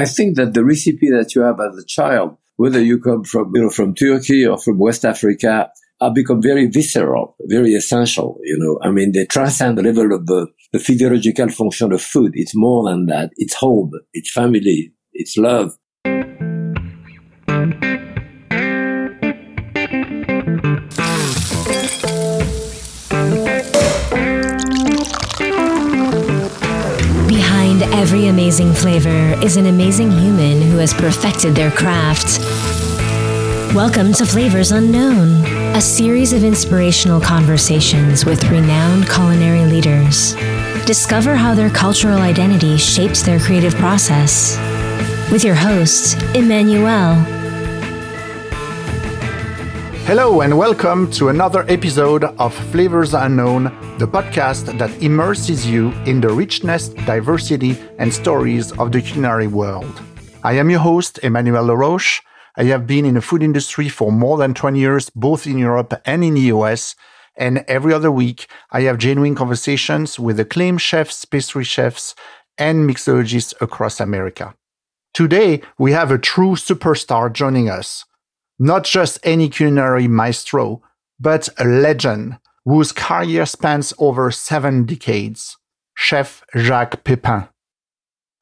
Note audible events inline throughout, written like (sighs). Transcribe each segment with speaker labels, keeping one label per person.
Speaker 1: I think that the recipe that you have as a child, whether you come from, you know, from Turkey or from West Africa, have become very visceral, very essential. You know, I mean, they transcend the level of the, the physiological function of food. It's more than that. It's home. It's family. It's love.
Speaker 2: Amazing flavor is an amazing human who has perfected their craft. Welcome to Flavors Unknown, a series of inspirational conversations with renowned culinary leaders. Discover how their cultural identity shapes their creative process. With your host, Emmanuel.
Speaker 3: Hello, and welcome to another episode of Flavors Unknown, the podcast that immerses you in the richness, diversity, and stories of the culinary world. I am your host, Emmanuel Laroche I have been in the food industry for more than 20 years, both in Europe and in the US. And every other week, I have genuine conversations with acclaimed chefs, pastry chefs, and mixologists across America. Today, we have a true superstar joining us. Not just any culinary maestro, but a legend whose career spans over seven decades. Chef Jacques Pepin.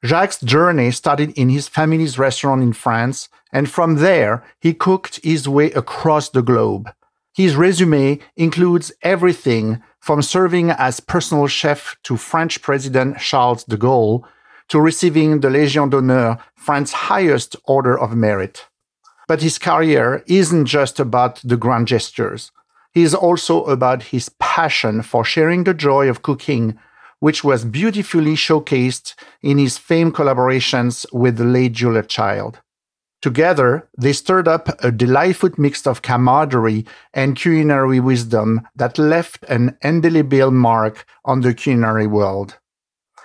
Speaker 3: Jacques' journey started in his family's restaurant in France, and from there, he cooked his way across the globe. His resume includes everything from serving as personal chef to French President Charles de Gaulle to receiving the Légion d'honneur, France's highest order of merit. But his career isn't just about the grand gestures. He is also about his passion for sharing the joy of cooking which was beautifully showcased in his famed collaborations with the late Julia Child. Together, they stirred up a delightful mix of camaraderie and culinary wisdom that left an indelible mark on the culinary world.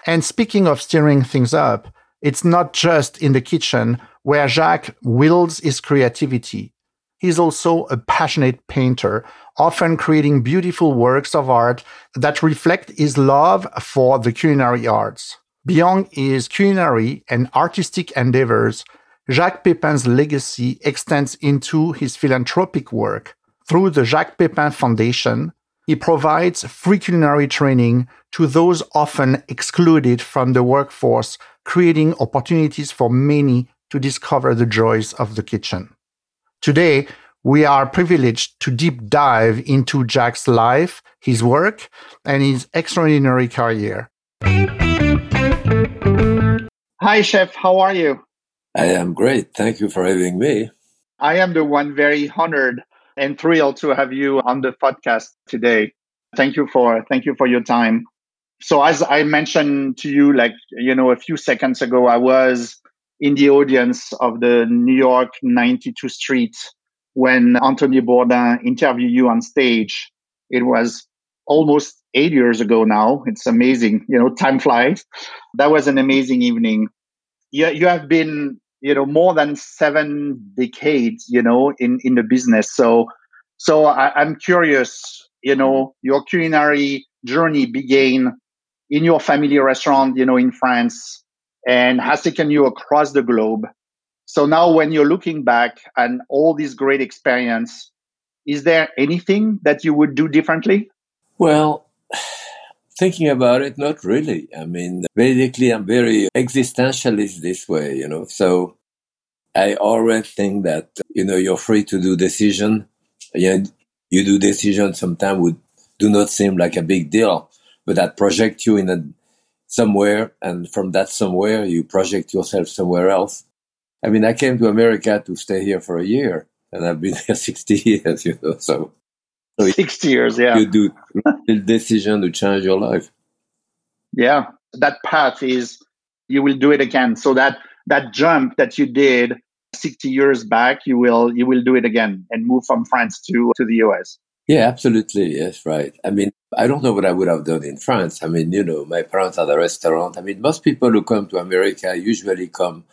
Speaker 3: And speaking of stirring things up, it's not just in the kitchen where Jacques wields his creativity. He's also a passionate painter often creating beautiful works of art that reflect his love for the culinary arts. Beyond his culinary and artistic endeavors, Jacques Pepin's legacy extends into his philanthropic work. Through the Jacques Pepin Foundation, he provides free culinary training to those often excluded from the workforce, creating opportunities for many to discover the joys of the kitchen. Today, we are privileged to deep dive into Jacques' life, his work, and his extraordinary career. Hi, Chef. How are you?
Speaker 1: I am great. Thank you for having me.
Speaker 3: I am the one very honored and thrilled to have you on the podcast today. Thank you for thank you for your time. So as I mentioned to you like you know a few seconds ago I was in the audience of the New York 92 Street when Anthony Bourdain interviewed you on stage. It was almost eight years ago now. It's amazing. You know, time flies. That was an amazing evening. You, you have been, you know, more than seven decades, you know, in, in the business. So, so I, I'm curious, you know, your culinary journey began in your family restaurant, you know, in France and has taken you across the globe. So now when you're looking back and all this great experience, is there anything that you would do differently?
Speaker 1: Well, (sighs) thinking about it, not really. I mean, basically, I'm very existentialist this way, you know. So I always think that, you know, you're free to do decision. Yeah, you do decision sometimes would do not seem like a big deal, but that project you in a somewhere, and from that somewhere, you project yourself somewhere else. I mean, I came to America to stay here for a year, and I've been (laughs) here 60 years, you know. So,
Speaker 3: so 60 years, yeah.
Speaker 1: You do the decision to change your life.
Speaker 3: Yeah, that path is you will do it again. So that that jump that you did 60 years back, you will you will do it again and move from France to to the US.
Speaker 1: Yeah, absolutely. Yes, right. I mean, I don't know what I would have done in France. I mean, you know, my parents had a restaurant. I mean, most people who come to America usually come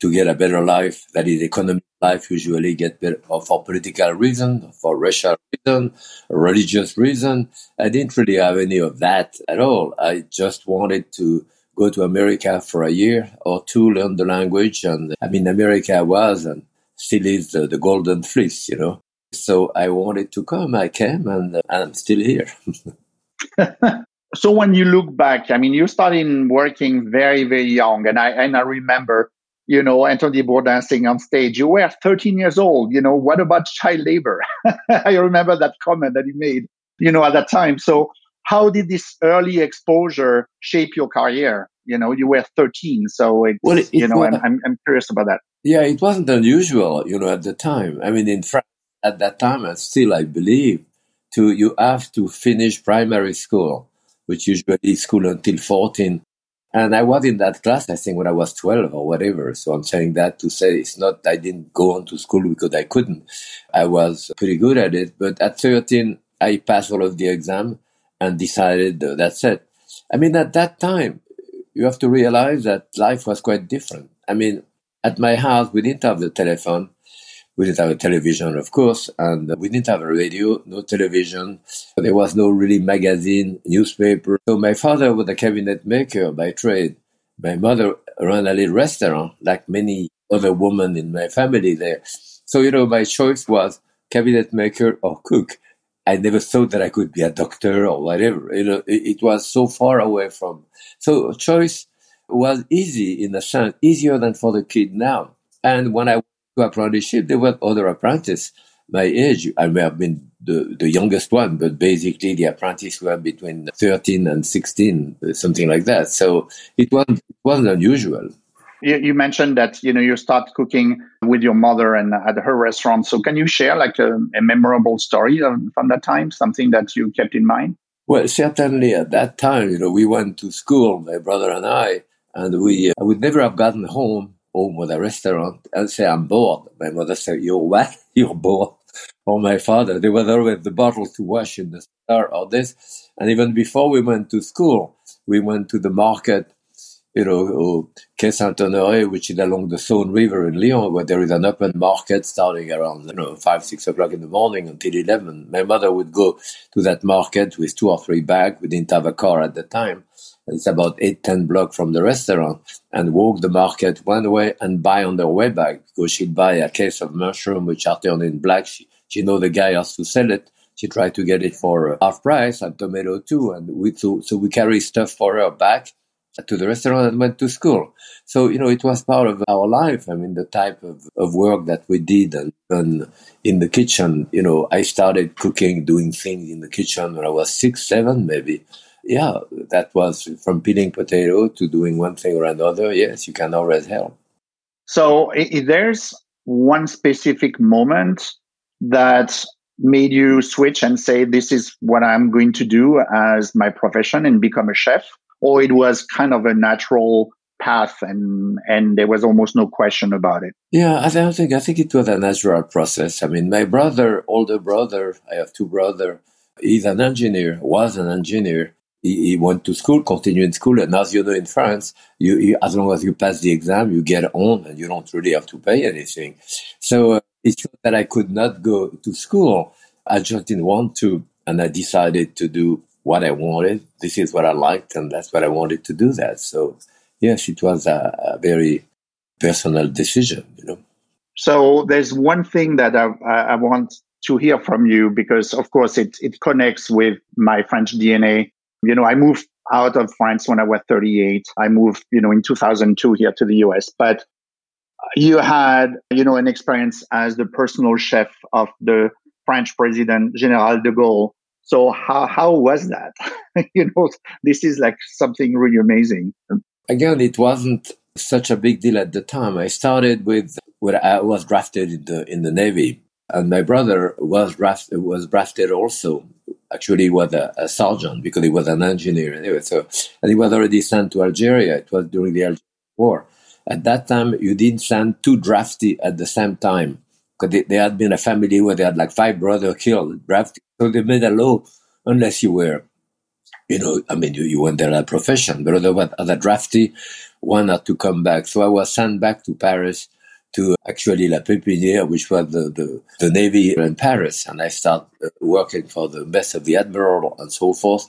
Speaker 1: to get a better life. That is, economic life usually get better uh, for political reason, for racial reason, religious reason. I didn't really have any of that at all. I just wanted to go to America for a year or two, learn the language. And I mean, America was and still is the, the golden fleece, you know. So I wanted to come. I came and, uh, and I'm still here. (laughs)
Speaker 4: so when you look back, I mean, you started working very, very young. And I, and I remember, you know, Anthony Bourdain saying on stage, you were 13 years old. You know, what about child labor? (laughs) I remember that comment that he made, you know, at that time. So how did this early exposure shape your career? You know, you were 13, so it's, well, it, you know, was, I'm, I'm curious about that.
Speaker 1: Yeah, it wasn't unusual, you know, at the time. I mean, in France, at that time, and still I believe, to you have to finish primary school, which usually is school until 14. And I was in that class, I think, when I was 12 or whatever. So I'm saying that to say it's not, I didn't go on to school because I couldn't. I was pretty good at it. But at 13, I passed all of the exam and decided uh, that's it. I mean, at that time, you have to realize that life was quite different. I mean, at my house, we didn't have the telephone. We didn't have a television, of course, and uh, we didn't have a radio, no television. There was no really magazine, newspaper. So my father was a cabinet maker by trade. My mother ran a little restaurant, like many other women in my family there. So, you know, my choice was cabinet maker or cook. I never thought that I could be a doctor or whatever. You know, it, it was so far away from. So choice was easy in a sense, easier than for the kid now. And when I to apprenticeship, there were other apprentices my age. I may have been the, the youngest one, but basically the apprentices were between 13 and 16, something like that. So it wasn't, it wasn't unusual.
Speaker 4: You, you, mentioned that you know you start cooking with your mother and at her restaurant. So can you share like a, a memorable story from that time, something that you kept in mind?
Speaker 1: Well, certainly at that time, you know, we went to school, my brother and I, and we uh, would never have gotten home home with a restaurant and say I'm bored. My mother said, "You're what? (laughs) You're bored." Or oh, my father, they were there with the bottle to wash in the star or this. And even before we went to school, we went to the market you know, Quai Saint-Honoré, which is along the Saône River in Lyon, where there is an open market starting around, you know, five, six o'clock in the morning until 11. My mother would go to that market with two or three bags. We didn't have a car at the time. It's about eight, ten blocks from the restaurant and walk the market one way and buy on the way back because she'd buy a case of mushroom, which are turned in black. She, she know the guy has to sell it. She tried to get it for half price and tomato too. And we, so, so we carry stuff for her back to the restaurant and went to school. So, you know, it was part of our life. I mean, the type of, of work that we did and, and in the kitchen, you know, I started cooking, doing things in the kitchen when I was six, seven, maybe. Yeah, that was from peeling potato to doing one thing or another. Yes, you can always help.
Speaker 4: So, if there's one specific moment that made you switch and say, this is what I'm going to do as my profession and become a chef? or it was kind of a natural path and and there was almost no question about it
Speaker 1: yeah i don't think i think it was a natural process i mean my brother older brother i have two brothers he's an engineer was an engineer he, he went to school continued school and as you know in france you, you, as long as you pass the exam you get on and you don't really have to pay anything so uh, it's not that i could not go to school i just didn't want to and i decided to do what I wanted. This is what I liked, and that's what I wanted to do that. So, yes, it was a, a very personal decision, you know.
Speaker 4: So there's one thing that I, I want to hear from you because, of course, it it connects with my French DNA. You know, I moved out of France when I was 38. I moved, you know, in 2002 here to the US, but you had, you know, an experience as the personal chef of the French president, General de Gaulle. So how how was that? (laughs) you know, this is like something really amazing.
Speaker 1: Again, it wasn't such a big deal at the time. I started with when I was drafted in the in the Navy, and my brother was drafted was drafted also. Actually, he was a, a, sergeant because he was an engineer anyway. So, and he was already sent to Algeria. It was during the Algerian War. At that time, you didn't send two drafty at the same time because they, had been a family where they had like five brothers killed, drafted. So they made a law unless you were, you know, I mean, you, you went there as a profession, but otherwise, as a drafty, one had to come back. So I was sent back to Paris to actually La Pépinière, which was the, the, the Navy in Paris. And I started uh, working for the best of the Admiral and so forth.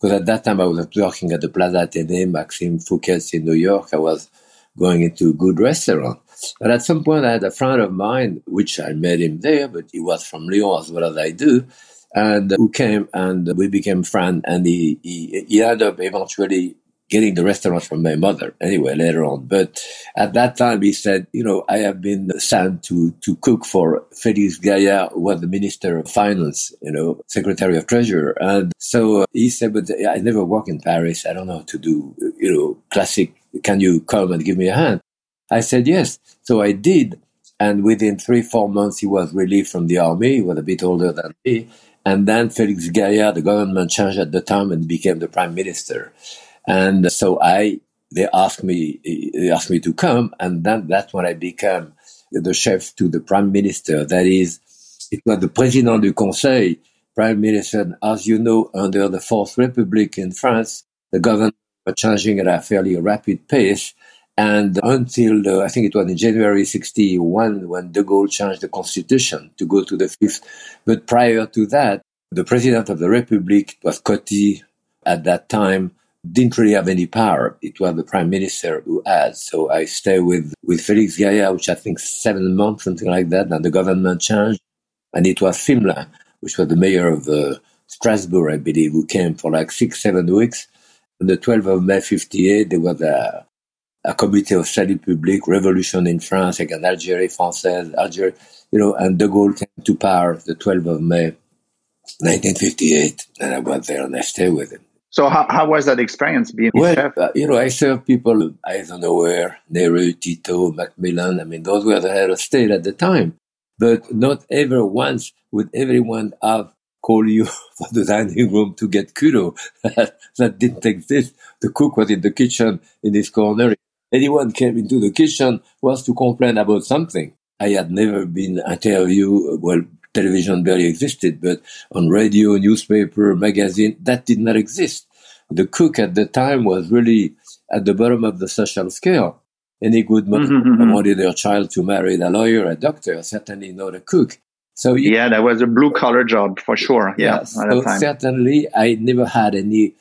Speaker 1: Because at that time I was working at the Plaza Athénée, Maxime Fouquet's in New York. I was going into a good restaurant. But at some point I had a friend of mine, which I met him there, but he was from Lyon as well as I do, and who came and we became friends. And he, he, he ended up eventually getting the restaurant from my mother anyway later on. But at that time he said, you know, I have been sent to, to cook for Felix Gaillard, who was the Minister of Finance, you know, Secretary of Treasury. And so uh, he said, but I never work in Paris. I don't know how to do, you know, classic. Can you come and give me a hand? I said, yes. So I did. And within three, four months, he was relieved from the army. He was a bit older than me. And then Felix Gaillard, the government changed at the time and became the prime minister. And so I, they asked me, they asked me to come. And then that's when I became the chef to the prime minister. That is, it was the president du conseil, prime minister. As you know, under the Fourth Republic in France, the government was changing at a fairly rapid pace. And until I think it was in January 61 when de Gaulle changed the constitution to go to the fifth. But prior to that, the president of the republic was Coty at that time didn't really have any power. It was the prime minister who had. So I stayed with, with Felix Gaillard, which I think seven months, something like that. And the government changed. And it was Pflimlin, which was the mayor of uh, Strasbourg, I believe, who came for like six, seven weeks. On the 12th of May 58, there was a, a committee of salut public, revolution in France, an Algérie française, Algeria, you know, and de Gaulle came to power the 12th of May 1958. And I went there and I stayed with him.
Speaker 4: So how, how was that experience being
Speaker 1: well,
Speaker 4: chef?
Speaker 1: Uh, you know, I served people, I don't know where, Nehru, Tito, Macmillan. I mean, those were the head of state at the time. But not ever once would everyone have call you (laughs) for the dining room to get kudo. (laughs) that didn't exist. The cook was in the kitchen in this corner. Anyone came into the kitchen was to complain about something. I had never been interviewed, well, television barely existed, but on radio, newspaper, magazine, that did not exist. The cook at the time was really at the bottom of the social scale. Any good mother mm-hmm, mm-hmm. wanted their child to marry a lawyer, a doctor, certainly not a cook.
Speaker 4: So yeah, that was a blue collar job for sure. Yeah,
Speaker 1: so certainly I never had any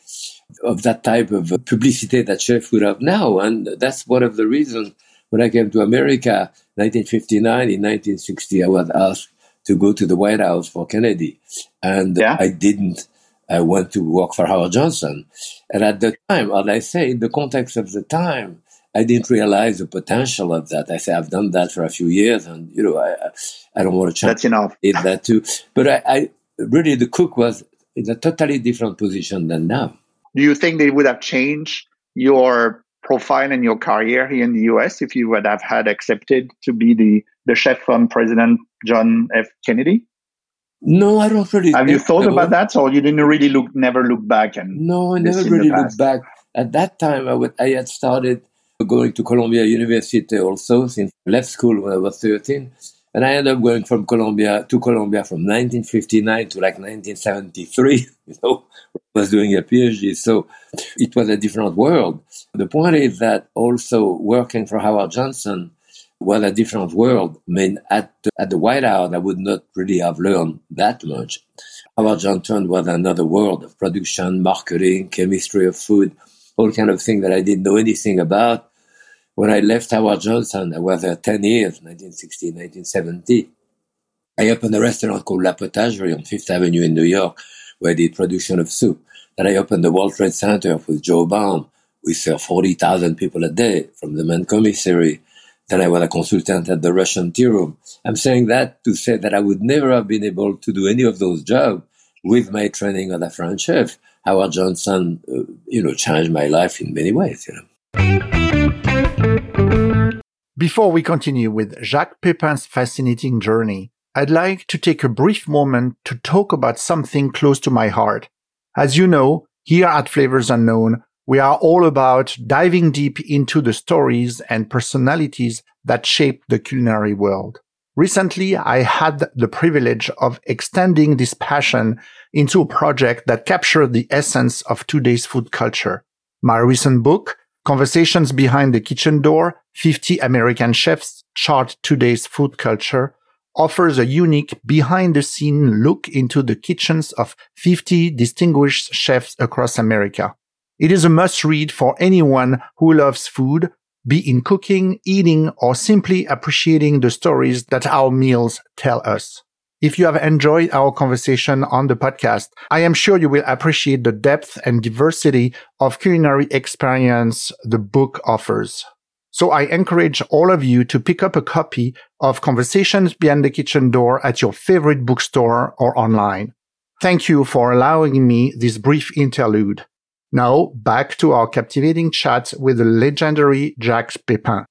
Speaker 1: of that type of publicity that chef would have now, and that's one of the reasons when I came to America, 1959, in 1960, I was asked to go to the White House for Kennedy. And yeah. I didn't. I went to work for Howard Johnson. And at the time, as I say, in the context of the time, I didn't realize the potential of that. I say I've done that for a few years, and you know, I I don't want to change
Speaker 4: That's enough.
Speaker 1: that too. But I, I really the cook was in a totally different position than now.
Speaker 4: Do you think they would have changed your profile and your career here in the US if you would have had accepted to be the, the chef from President John F. Kennedy?
Speaker 1: No, I don't really.
Speaker 4: Have you thought so. about that, or you didn't really look, never look back? And
Speaker 1: no, I never really looked back. At that time, I, would, I had started going to Columbia University also since I left school when I was thirteen, and I ended up going from Columbia to Columbia from 1959 to like 1973. (laughs) You know, I was doing a PhD. So it was a different world. The point is that also working for Howard Johnson was a different world. I mean, at, at the White House, I would not really have learned that much. Howard Johnson was another world of production, marketing, chemistry of food, all kind of things that I didn't know anything about. When I left Howard Johnson, I was there 10 years, 1960, 1970. I opened a restaurant called La Potagerie on Fifth Avenue in New York, where I did production of soup. Then I opened the World Trade Center with Joe Baum. We serve 40,000 people a day from the main commissary. Then I was a consultant at the Russian Tea Room. I'm saying that to say that I would never have been able to do any of those jobs with my training as a French chef. Howard Johnson, uh, you know, changed my life in many ways, you know.
Speaker 4: Before we continue with Jacques Pepin's fascinating journey, I'd like to take a brief moment to talk about something close to my heart. As you know, here at Flavors Unknown, we are all about diving deep into the stories and personalities that shape the culinary world. Recently, I had the privilege of extending this passion into a project that captured the essence of today's food culture. My recent book, Conversations Behind the Kitchen Door, 50 American Chefs Chart Today's Food Culture, offers a unique behind the scene look into the kitchens of 50 distinguished chefs across America. It is a must read for anyone who loves food, be in cooking, eating, or simply appreciating the stories that our meals tell us. If you have enjoyed our conversation on the podcast, I am sure you will appreciate the depth and diversity of culinary experience the book offers. So I encourage all of you to pick up a copy of Conversations Behind the Kitchen Door at your favorite bookstore or online. Thank you for allowing me this brief interlude. Now back to our captivating chat with the legendary Jacques Pepin.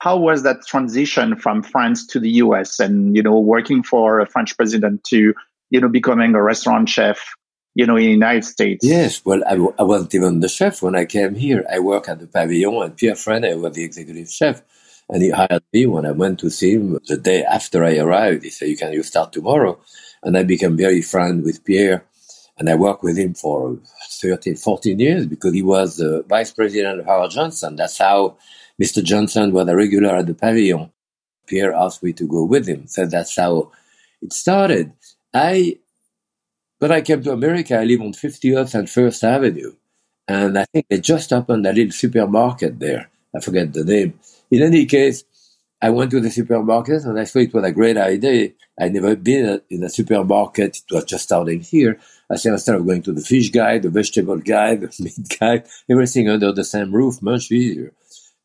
Speaker 4: How was that transition from France to the US and, you know, working for a French president to, you know, becoming a restaurant chef you know, in the United States.
Speaker 1: Yes, well, I, I wasn't even the chef when I came here. I worked at the Pavilion, and Pierre Franey was the executive chef. And he hired me when I went to see him the day after I arrived. He said, "You can you start tomorrow?" And I became very friend with Pierre, and I worked with him for 13, 14 years because he was the vice president of Howard Johnson. That's how Mr. Johnson was a regular at the Pavilion. Pierre asked me to go with him, so that's how it started. I when I came to America, I live on 50th and First Avenue. And I think they just opened a little supermarket there. I forget the name. In any case, I went to the supermarket and I thought it was a great idea. I'd never been in a supermarket. It was just starting here. I said, instead of going to the fish guy, the vegetable guy, (laughs) the meat guy, everything under the same roof, much easier.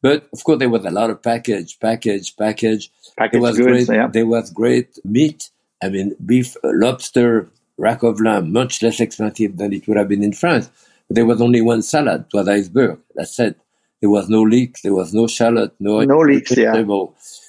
Speaker 1: But of course, there was a lot of package, package, package.
Speaker 4: Package
Speaker 1: there was
Speaker 4: goods,
Speaker 1: great,
Speaker 4: yeah.
Speaker 1: There was great meat. I mean, beef, uh, lobster, rack of lamb, much less expensive than it would have been in France. But there was only one salad, it was iceberg. That's it. There was no leeks, there was no shallot, no
Speaker 4: no leeks, yeah.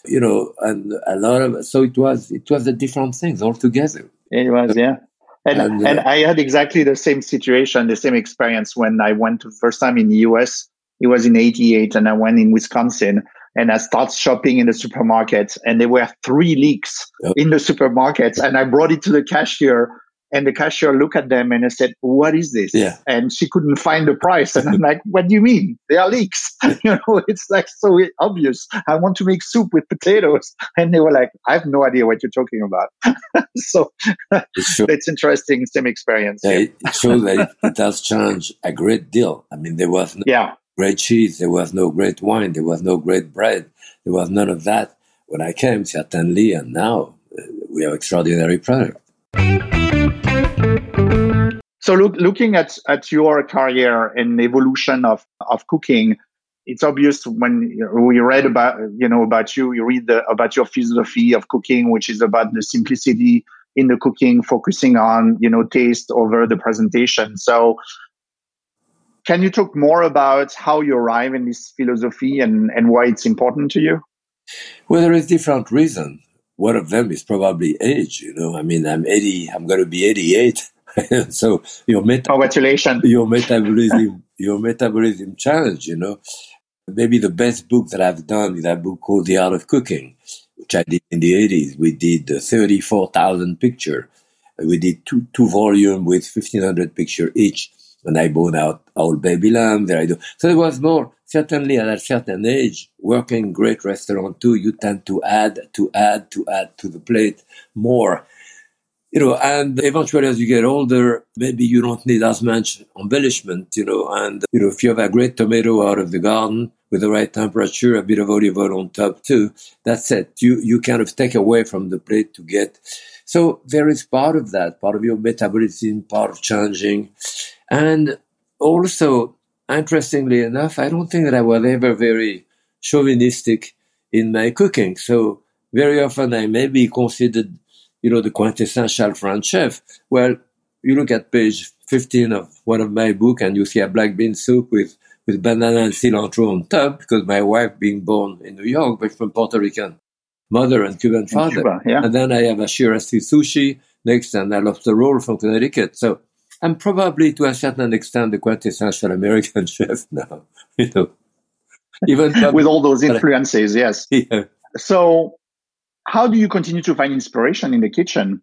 Speaker 1: You know, and a lot of so it was it was a different things altogether.
Speaker 4: It was, yeah. And, and, uh, and, I had exactly the same situation, the same experience when I went the first time in the US. It was in 88 and I went in Wisconsin and I started shopping in the supermarket and there were three leeks
Speaker 1: Yep.
Speaker 4: in the supermarket and I brought it to the cashier and the cashier looked at them and I said, "What is this?"
Speaker 1: Yeah.
Speaker 4: And she couldn't find the price, and I'm like, "What do you mean? They are leeks." (laughs) you know, it's like so obvious. I want to make soup with potatoes, and they were like, "I have no idea what you're talking about." (laughs) so
Speaker 1: It
Speaker 4: it's interesting, same experience.
Speaker 1: yeah, it it shows that it, it has changed a great deal. I mean, there was no
Speaker 4: Yeah,
Speaker 1: great cheese, there was no great wine, there was no great bread, there was none of that when I came, certainly, and now uh, we have extraordinary product.
Speaker 4: So look, looking at, at your career and evolution of, of cooking, it's obvious when we read about you know about you, you read the, about your philosophy of cooking, which is about the simplicity in the cooking, focusing on you know taste over the presentation. So, can you talk more about how you arrive in this philosophy and, and why it's important to you?
Speaker 1: Well, there is different reasons. One of them is probably age. You know, I mean, I'm 80. I'm going to be 88. (laughs) so your meta-
Speaker 4: Congratulations.
Speaker 1: your metabolism your metabolism challenge. You know, maybe the best book that I've done is a book called The Art of Cooking, which I did in the 80s. We did uh, 34,000 picture. We did two two volume with 1,500 picture each. And I bought out Old Baby Lamb. There I do. So there was more. Certainly at a certain age, working great restaurant too, you tend to add, to add, to add to the plate more. You know, and eventually as you get older, maybe you don't need as much embellishment, you know, and, you know, if you have a great tomato out of the garden with the right temperature, a bit of olive oil on top too, that's it. You, you kind of take away from the plate to get. So there is part of that, part of your metabolism, part of changing. And also, interestingly enough, I don't think that I was ever very chauvinistic in my cooking. So very often I may be considered, you know, the quintessential French chef. Well, you look at page 15 of one of my book and you see a black bean soup with, with banana and cilantro on top because my wife being born in New York, but from Puerto Rican mother and Cuban father.
Speaker 4: Cuba, yeah.
Speaker 1: And then I have a chirashi sushi next and a the roll from Connecticut. So I'm probably to a certain extent the quintessential American (laughs) chef now, (laughs) you know. Even
Speaker 4: With all those influences, yes. (laughs)
Speaker 1: yeah.
Speaker 4: So, how do you continue to find inspiration in the kitchen?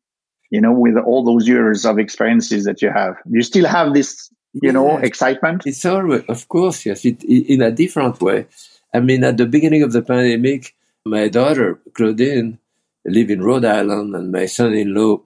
Speaker 4: You know, with all those years of experiences that you have, do you still have this, you know, excitement?
Speaker 1: It's always, of course, yes, it, it, in a different way. I mean, at the beginning of the pandemic, My daughter, Claudine, live in Rhode Island, and my son-in-law,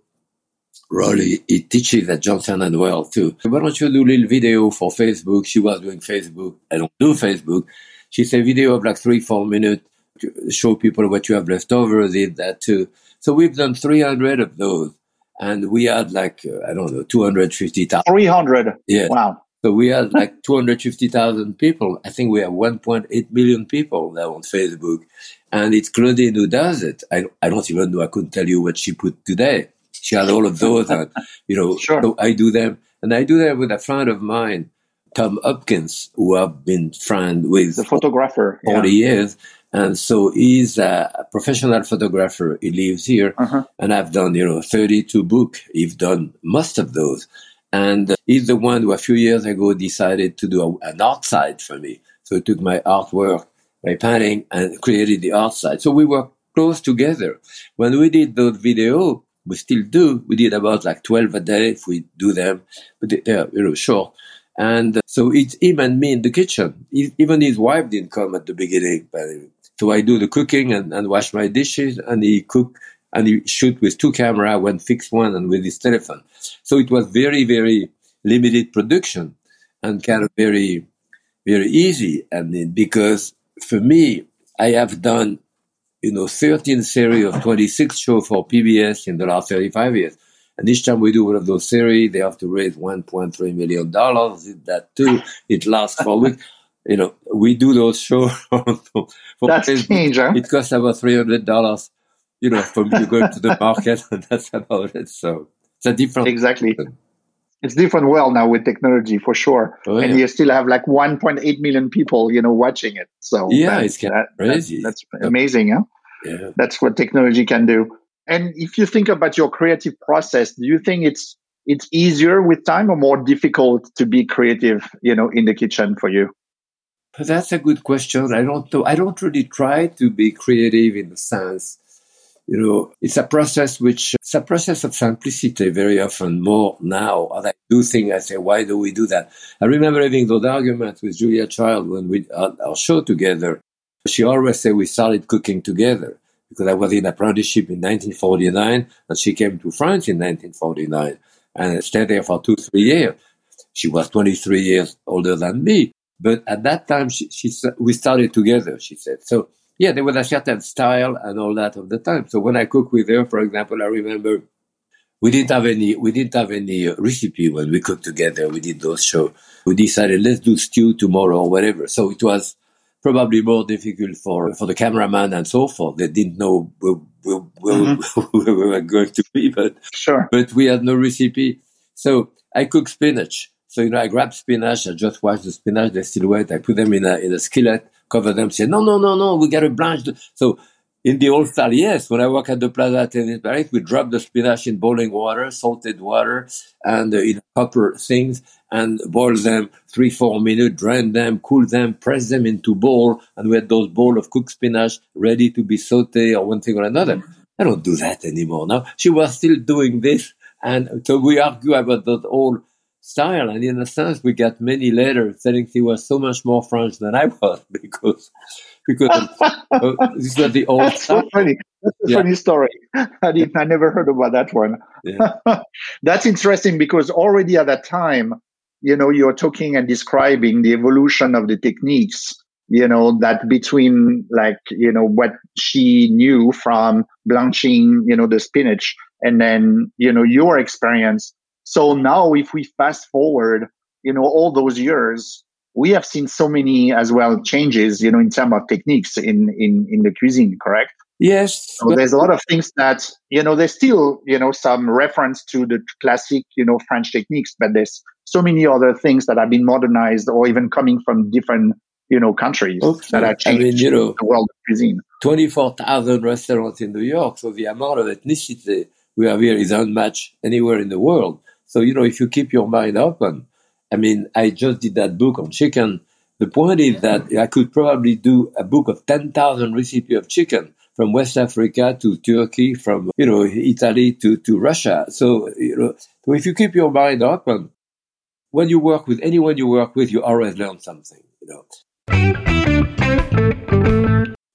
Speaker 1: Rollie, he teaches at Johnson and Wales too. Why don't you do a little video for Facebook? She was doing Facebook. I don't do Facebook. She said video of like three, four minutes to show people what you have left over. Did that too. So we've done 300 of those. And we had like, uh, I don't know, 250,000.
Speaker 4: 300.
Speaker 1: Yeah.
Speaker 4: Wow.
Speaker 1: So we had like 250,000 people. I think we have 1.8 million people now on Facebook. And it's Claudine who does it. I, I don't even know. I couldn't tell you what she put today. She had all of those. and, you know, (laughs)
Speaker 4: Sure.
Speaker 1: so I do them. And I do them with a friend of mine, Tom Hopkins, who I've been friend with
Speaker 4: The photographer. yeah.
Speaker 1: 40 years. And so he's a professional photographer. He lives here.
Speaker 4: Uh-huh.
Speaker 1: And I've done, you know, 32 book. He's done most of those. And he's the one who a few years ago decided to do a, an art side for me. So he took my artwork, my painting and created the art side. So we were close together. When we did those video, we still do. We did about like 12 a day if we do them, but they- they're, you know, short. And uh, so it's him and me in the kitchen. Even his wife didn't come at the beginning. But, so I do the cooking and, and wash my dishes and he cook and he shoot with two camera, one fixed one and with his telephone. So it was very, very limited production and kind of very, very easy. And because for me, I have done, you know, 13 series of 26 shows for PBS in the last 35 years. And each time we do one of those series, they have to raise $1.3 million. That too, it lasts for a week. You know, we do those shows (laughs) for, for
Speaker 4: That's
Speaker 1: Facebook.
Speaker 4: change, huh?
Speaker 1: It costs about $300, you know, for me to go to the market, (laughs) and that's about it. So it's a different.
Speaker 4: Exactly. It's different world now with technology for sure.
Speaker 1: Oh,
Speaker 4: And you still have like 1.8 million people, you know, watching it. So
Speaker 1: Yeah,
Speaker 4: that-
Speaker 1: it's kinda
Speaker 4: that-
Speaker 1: crazy.
Speaker 4: that's amazing, huh?
Speaker 1: Yeah.
Speaker 4: That's what technology can do. And if you think about your creative process, do you think it's it's easier with time or more difficult to be creative, you know, in the kitchen for you?
Speaker 1: That's a good question. I don't know. I don't really try to be creative in the sense, you know, it's a process which, it's a process of simplicity very often more now. And I do think, I say, why do we do that? I remember having those arguments with Julia Child when we, our, our show together. She always said we started cooking together because I was in apprenticeship in 1949 and she came to France in 1949 and stayed there for two, three years. She was 23 years older than me. But at that time, she, she we started together, she said. So, yeah, there was a certain style and all that of the time. So when I cook with her, for example, I remember we didn't have any, we didn't have any uh, recipe when we cooked together. We did those shows. We decided, let's do stew tomorrow or whatever. So it was probably more difficult for, for the cameraman and so forth. They didn't know where, where, where, (laughs) where we were going to be, but
Speaker 4: Sure.
Speaker 1: but we had no recipe. So I cook spinach. So, you know, I grab spinach, I just wash the spinach, they're still wet, I put them in a, in a skillet, cover them, say, no, no, no, no, we got to blanch. So in the old style, yes, when I work at the Plaza in Paris, we drop the spinach in boiling water, salted water, and uh, in copper things, and boil them three, four minutes, drain them, cool them, press them into bowl, and we had those bowl of cooked spinach ready to be sauteed or one thing or another. I don't do that anymore now. She was still doing this, and so we argue about that old style. And in a sense, we got many letters saying she was so much more French than I was (laughs) because because uh, this was the old
Speaker 4: That's so funny. That's a
Speaker 1: Yeah.
Speaker 4: funny story. (laughs) I didn't, I never heard about that one.
Speaker 1: Yeah. (laughs)
Speaker 4: That's interesting because already at that time, you know, you're talking and describing the evolution of the techniques, you know, that between like, you know, what she knew from blanching, you know, the spinach and then, you know, your experience. So now if we fast forward, you know, all those years, we have seen so many as well changes, you know, in terms of techniques in, in, in the cuisine, correct?
Speaker 1: Yes,
Speaker 4: So there's a lot of things that, you know, there's still, you know, some reference to the classic, you know, French techniques, but there's so many other things that have been modernized or even coming from different, you know, countries
Speaker 1: Okay.
Speaker 4: that have
Speaker 1: I
Speaker 4: changed
Speaker 1: mean, you know,
Speaker 4: the world of cuisine.
Speaker 1: 24,000 restaurants in New York. So the amount of ethnicity we have here is unmatched anywhere in the world. So, you know, if you keep your mind open, I mean, I just did that book on chicken. The point is that I could probably do a book of 10,000 recipes of chicken from West Africa to Turkey, from, you know, Italy to, to Russia. So, you know, so if you keep your mind open, when you work with anyone you work with, you always learn something, you know.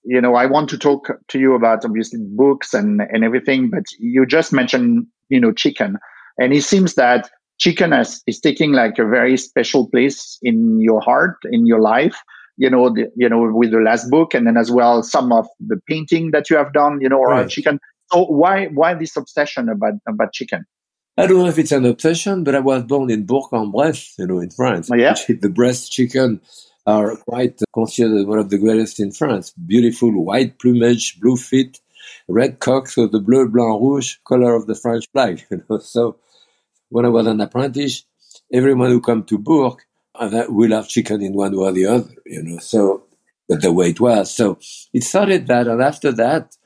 Speaker 4: you know, I want to talk to you about obviously books and, and everything, but you just mentioned, you know, chicken. And it seems that chicken is, is taking like a very special place in your heart, in your life, you know, the, you know, with the last book and then as well some of the painting that you have done, you know, around right. chicken. So why why this obsession about about chicken?
Speaker 1: I don't know if it's an obsession, but I was born in Bourg-en-Bresse, you know, in France.
Speaker 4: Oh, yeah. (laughs)
Speaker 1: The Bresse chicken are quite considered one of the greatest in France. Beautiful white plumage, blue feet, red cocks with the bleu, blanc, rouge color of the French flag. (laughs) You know, so when I was an apprentice, everyone who come to Bourg uh, will have chicken in one way or the other. You know, so but the way it was. So it started that, and after that,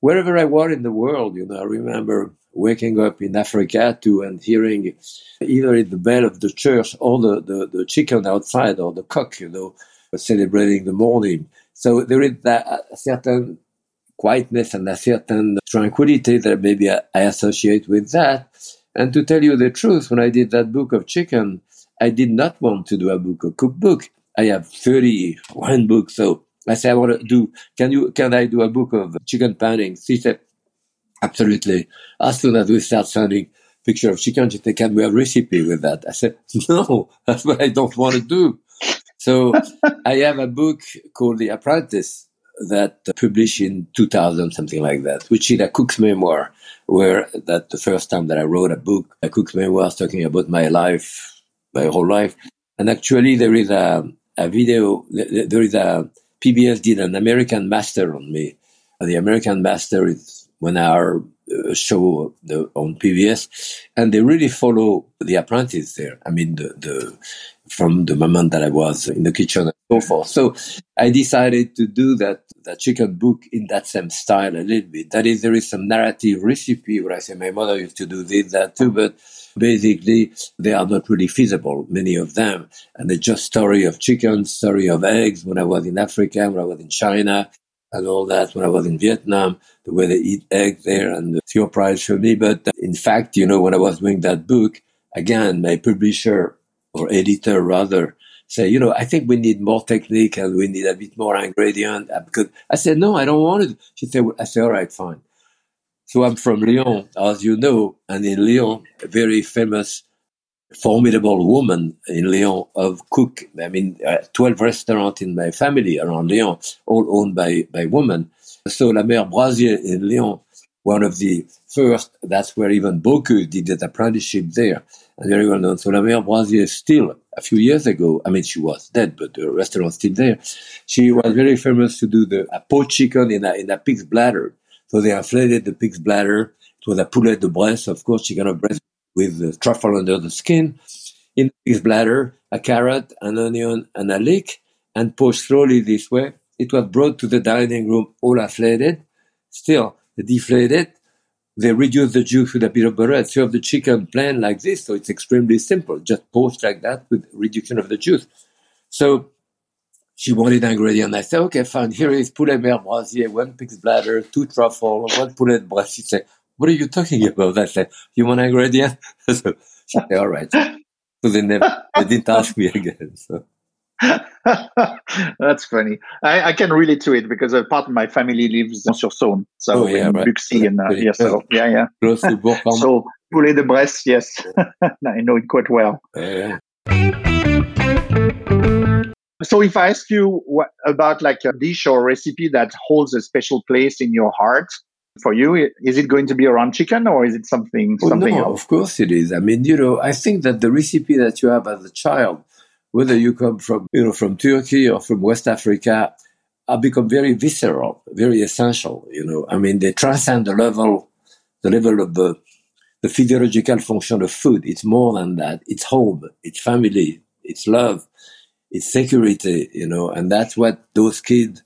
Speaker 1: wherever I was in the world, you know, I remember waking up in Africa to and hearing either the bell of the church or the, the, the chicken outside or the cock, you know, celebrating the morning. So there is that a certain quietness and a certain tranquility that maybe I, I associate with that. And to tell you the truth, when I did that book of chicken, I did not want to do a book, a cookbook. I have 31 books, so I said, I want to do, can you, can I do a book of chicken pounding? She said, absolutely. As soon as we start sending picture of chicken, she said, can we have recipe with that? I said, (laughs) no, that's what I don't want to do. So (laughs) I have a book called The Apprentice that uh, published in 2000, something like that, which is a cook's memoir, where that the first time that I wrote a book, a cook's memoir talking about my life, my whole life. And actually there is a, a video, there is a, PBS did an American Master on me. Uh, the American Master is one hour uh, show on PBS, and they really follow the apprentice there. I mean, the, the from the moment that I was in the kitchen and so forth. So I decided to do that that chicken book in that same style a little bit. That is, there is some narrative recipe where I say my mother used to do this, that too, but basically they are not really feasible, many of them. And they're just story of chickens, story of eggs when I was in Africa, when I was in China, and all that when I was in Vietnam, the way they eat eggs there and the surprise for me. But in fact, you know, when I was doing that book, again, my publisher or editor rather say, you know, I think we need more technique and we need a bit more ingredient. Because I said, no, I don't want it. She said, well, I said, all right, fine. So I'm from Lyon, as you know, and in Lyon, a very famous, formidable woman in Lyon of cook. I mean, uh, 12 restaurants in my family around Lyon, all owned by, by women. So La Mère Brasier in Lyon, one of the first, that's where even Bocuse did that apprenticeship there, very well known. So La Mère Brasier still, a few years ago, I mean, she was dead, but the restaurant still there. She was very famous to do the a poached chicken in a, in a pig's bladder. So they inflated the pig's bladder. It was a poulet de Bresse, of course, chicken of Bresse with truffle under the skin. In the pig's bladder, a carrot, an onion, and a leek, and poached slowly this way. It was brought to the dining room all inflated. Still, deflated. They reduced the juice with a bit of butter, serve the chicken plain like this. So it's extremely simple. Just poach like that with reduction of the juice. So she wanted an ingredient. I said, okay, fine. Here is poulet mère brasier, one pig's bladder, two truffle, one poulet Bresse. She said, what are you talking about? I said, you want ingredient? (laughs) so she said, all right. So they never, they didn't ask me again. So. (laughs)
Speaker 4: That's funny. I, I, can relate to it because a part of my family lives on Saône, so oh, yeah, in right. Buxy, and uh, yeah, so yeah, yeah.
Speaker 1: Close to (laughs)
Speaker 4: so poulet de Bresse, yes, (laughs) I know it quite well.
Speaker 1: Yeah.
Speaker 4: So if I ask you what, about like a dish or recipe that holds a special place in your heart for you, is it going to be around chicken or is it something
Speaker 1: oh,
Speaker 4: something
Speaker 1: no,
Speaker 4: else?
Speaker 1: Of course it is. I mean, you know, I think that the recipe that you have as a child, whether you come from you know from Turkey or from West Africa, have become very visceral, very essential. You know, I mean, they transcend the level, the level of the the physiological function of food. It's more than that. It's home, it's family, it's love it's security, you know, and that's what those kids,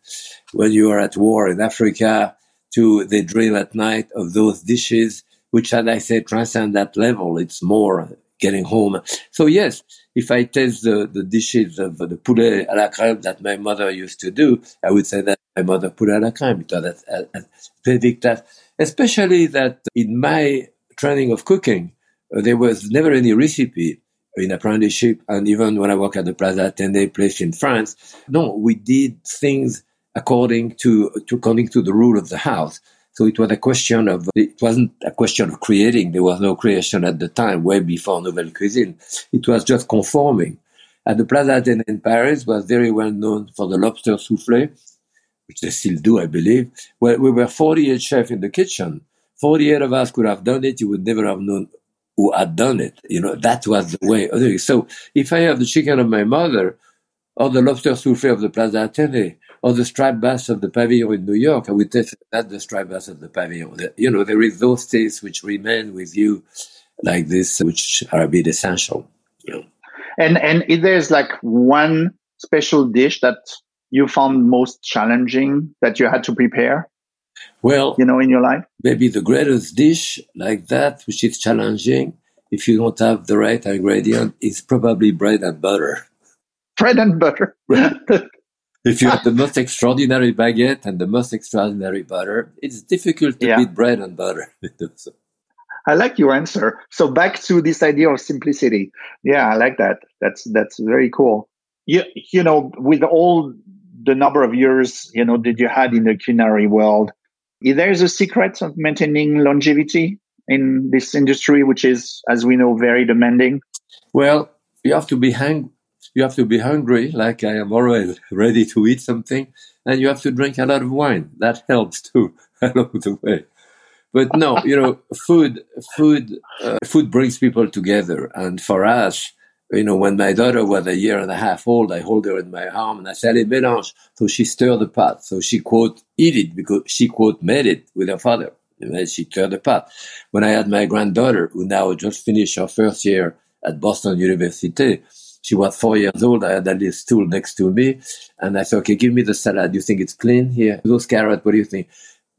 Speaker 1: when you are at war in Africa, to they dream at night of those dishes, which, as I say, transcend that level. It's more getting home. So yes, if I taste the, the dishes of the poulet à la crème that my mother used to do, I would say that my mother poulet à la crème because that's a, very task. Especially that in my training of cooking, uh, there was never any recipe in apprenticeship and even when I work at the Plaza Athénée place in France. No, we did things according to, to according to the rule of the house. So it was a question of, it wasn't a question of creating. There was no creation at the time, way before Nouvelle Cuisine. It was just conforming. And the Plaza Athénée in Paris was very well known for the lobster soufflé, which they still do, I believe. Well, we were 48 chefs in the kitchen. 48 of us could have done it. You would never have known who had done it. You know, that was the way. So if I have the chicken of my mother, or the lobster soufflé of the Plaza Athénée, or the striped bass of the pavilion in New York, I would say that's the striped bass of the pavilion. You know, there is those tastes which remain with you like this, which are a bit essential. You know.
Speaker 3: And and if there's like one special dish that you found most challenging that you had to prepare?
Speaker 1: Well,
Speaker 3: you know, in your life,
Speaker 1: maybe the greatest dish like that, which is challenging, if you don't have the right ingredient, is probably bread and butter.
Speaker 3: Bread and butter. (laughs)
Speaker 1: if you have the (laughs) most extraordinary baguette and the most extraordinary butter, it's difficult to yeah. beat bread and butter. (laughs)
Speaker 3: I like your answer. So back to this idea of simplicity. Yeah, I like that. That's that's very cool. You you know, with all the number of years you know that you had in the culinary world, is there a secret of maintaining longevity in this industry, which is, as we know, very demanding?
Speaker 1: Well, you have to be hang you have to be hungry, like I am always (laughs) ready to eat something, and you have to drink a lot of wine. That helps too (laughs) along the way. But no, you know, food, food, uh, food brings people together, and for us, you know, when my daughter was a year and a half old, I hold her in my arm and I said, "Allez, mélange." So she stirred the pot. So she quote eat it because she quote made it with her father. And she stirred the pot. When I had my granddaughter, who now just finished her first year at Boston University, she was four years old. I had a little stool next to me. And I said, okay, give me the salad. You think it's clean? Here, those carrots, what do you think?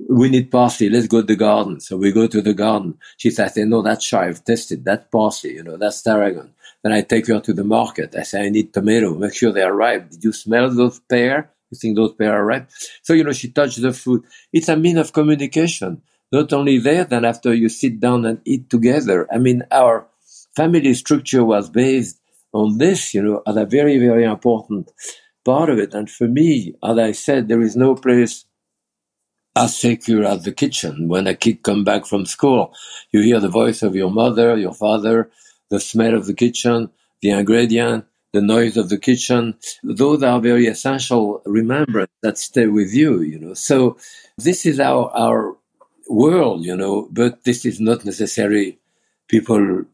Speaker 1: We need parsley. Let's go to the garden. So we go to the garden. She said, I say, no, that's shy. I've tested. That parsley. You know, that's tarragon. Then I take her to the market. I say, I need tomato. Make sure they are ripe. Did you smell those pear? You think those pear are ripe? So, you know, she touched the food. It's a mean of communication. Not only there, then after you sit down and eat together. I mean, our family structure was based on this, you know, as a very, very important part of it. And for me, as I said, there is no place as secure as the kitchen. When a kid come back from school, you hear the voice of your mother, your father, the smell of the kitchen, the ingredient, the noise of the kitchen. Those are very essential remembrance that stay with you, you know. So this is our, our world, you know, but this is not necessary people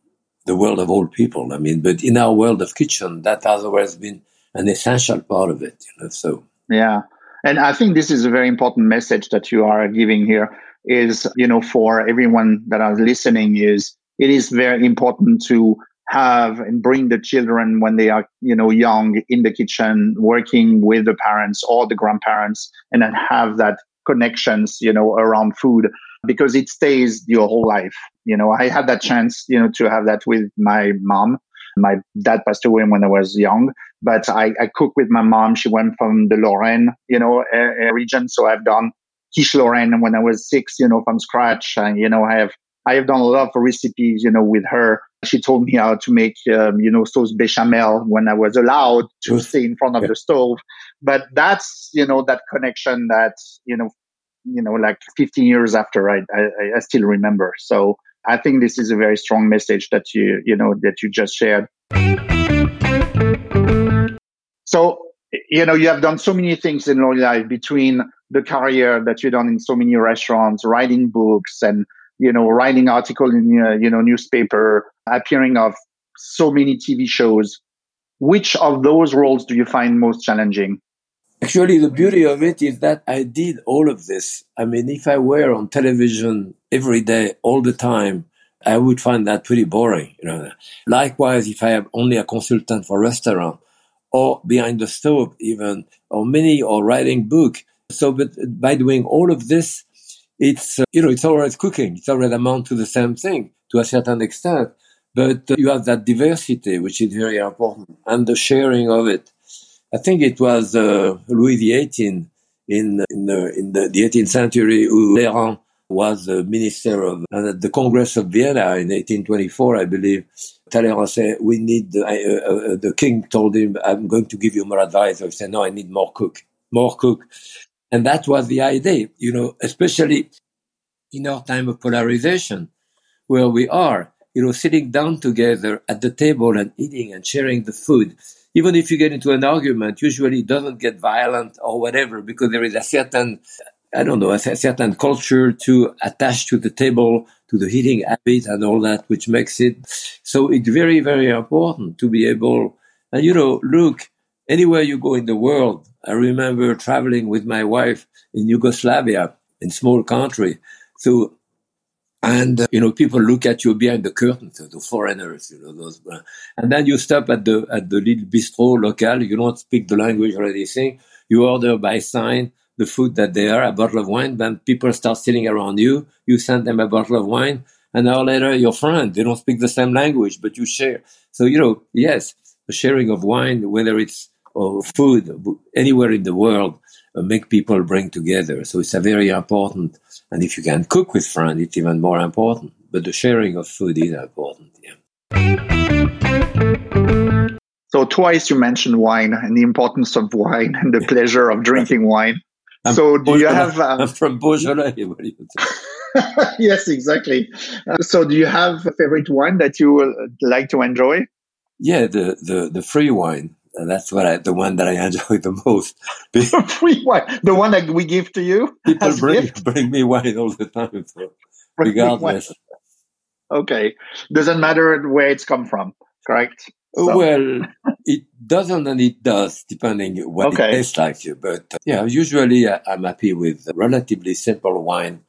Speaker 1: the world of all people. I mean, but in our world of kitchen, that has always been an essential part of it. You know, so
Speaker 3: yeah, and I think this is a very important message that you are giving here. Is you know for everyone that are listening is it is very important to have and bring the children when they are you know young in the kitchen working with the parents or the grandparents and then have that connections you know around food because it stays your whole life. You know, I had that chance, you know, to have that with my mom. My dad passed away when I was young, but I, I cooked with my mom. She went from the Lorraine, you know, region. So I've done quiche Lorraine when I was six, you know, from scratch. And, you know, I have, I have done a lot of recipes, you know, with her. She told me how to make, um, you know, sauce bechamel when I was allowed to stay in front of yeah. the stove. But that's, you know, that connection that, you know, you know, like 15 years after, I, I, I still remember. So I think this is a very strong message that you, you know, that you just shared. So, you know, you have done so many things in your life between the career that you've done in so many restaurants, writing books and, you know, writing article in, uh, you know, newspaper, appearing of so many TV shows. Which of those roles do you find most challenging?
Speaker 1: Actually, the beauty of it is that I did all of this. I mean, if I were on television every day, all the time, I would find that pretty boring. You know. Likewise, if I am only a consultant for restaurant or behind the stove, even or many or writing book. So, but by doing all of this, it's uh, you know it's always cooking. It's always amount to the same thing to a certain extent. But uh, you have that diversity, which is very important, and the sharing of it. I think it was uh, Louis XVIII in in the in the, the 18th century who Talleyrand was the minister of and at the Congress of Vienna in 1824, I believe. Talleyrand said, "We need." The, uh, uh, the king told him, "I'm going to give you more advice." He said, "No, I need more cook, more cook." And that was the idea, you know, especially in our time of polarization, where we are, you know, sitting down together at the table and eating and sharing the food. Even if you get into an argument, usually it doesn't get violent or whatever because there is a certain, I don't know, a certain culture to attach to the table, to the eating habit and all that, which makes it. So it's very, very important to be able, and you know, look, anywhere you go in the world, I remember traveling with my wife in Yugoslavia, in small country. So, and uh, you know, people look at you behind the curtain, the foreigners, you know, those. Uh, and then you stop at the at the little bistro local. You don't speak the language or anything. You order by sign the food that they are, a bottle of wine. Then people start sitting around you. You send them a bottle of wine. An hour later, your friend. They don't speak the same language, but you share. So you know, yes, the sharing of wine, whether it's or food anywhere in the world uh, make people bring together. So it's a very important. And if you can cook with friends, it's even more important. But the sharing of food is important. Yeah.
Speaker 3: So twice you mentioned wine and the importance of wine and the pleasure of drinking wine.
Speaker 1: I'm
Speaker 3: so do you have?
Speaker 1: Uh, I'm from Beaujolais. (laughs) (laughs)
Speaker 3: yes, exactly. Uh, so do you have a favorite wine that you like to enjoy?
Speaker 1: Yeah, the the the free wine. And that's what I, the one that I enjoy the most. (laughs)
Speaker 3: Free wine, the one that we give to you.
Speaker 1: People bring bring me wine all the time, so (laughs) regardless.
Speaker 3: Okay, doesn't matter where it's come from, correct?
Speaker 1: So. Well, it doesn't and it does, depending what okay. it tastes like. But uh, yeah, usually uh, I'm happy with relatively simple wine.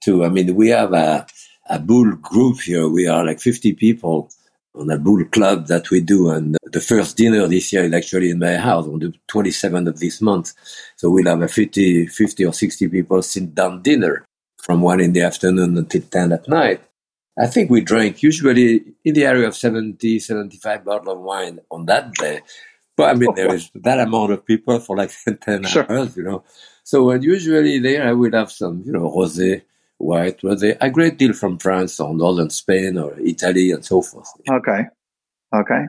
Speaker 1: Too. I mean, we have a a boule group here. We are like 50 people on a boule club that we do. And the first dinner this year is actually in my house on the 27th of this month. So we'll have a 50, 50 or 60 people sit down dinner from one in the afternoon until 10 at night. I think we drank usually in the area of 70, 75 bottles of wine on that day. But I mean, there is that amount of people for like (laughs) 10 sure. hours, you know. So and usually there I would have some, you know, rosé, white was a great deal from France or northern Spain or Italy and so forth.
Speaker 3: Okay. Okay.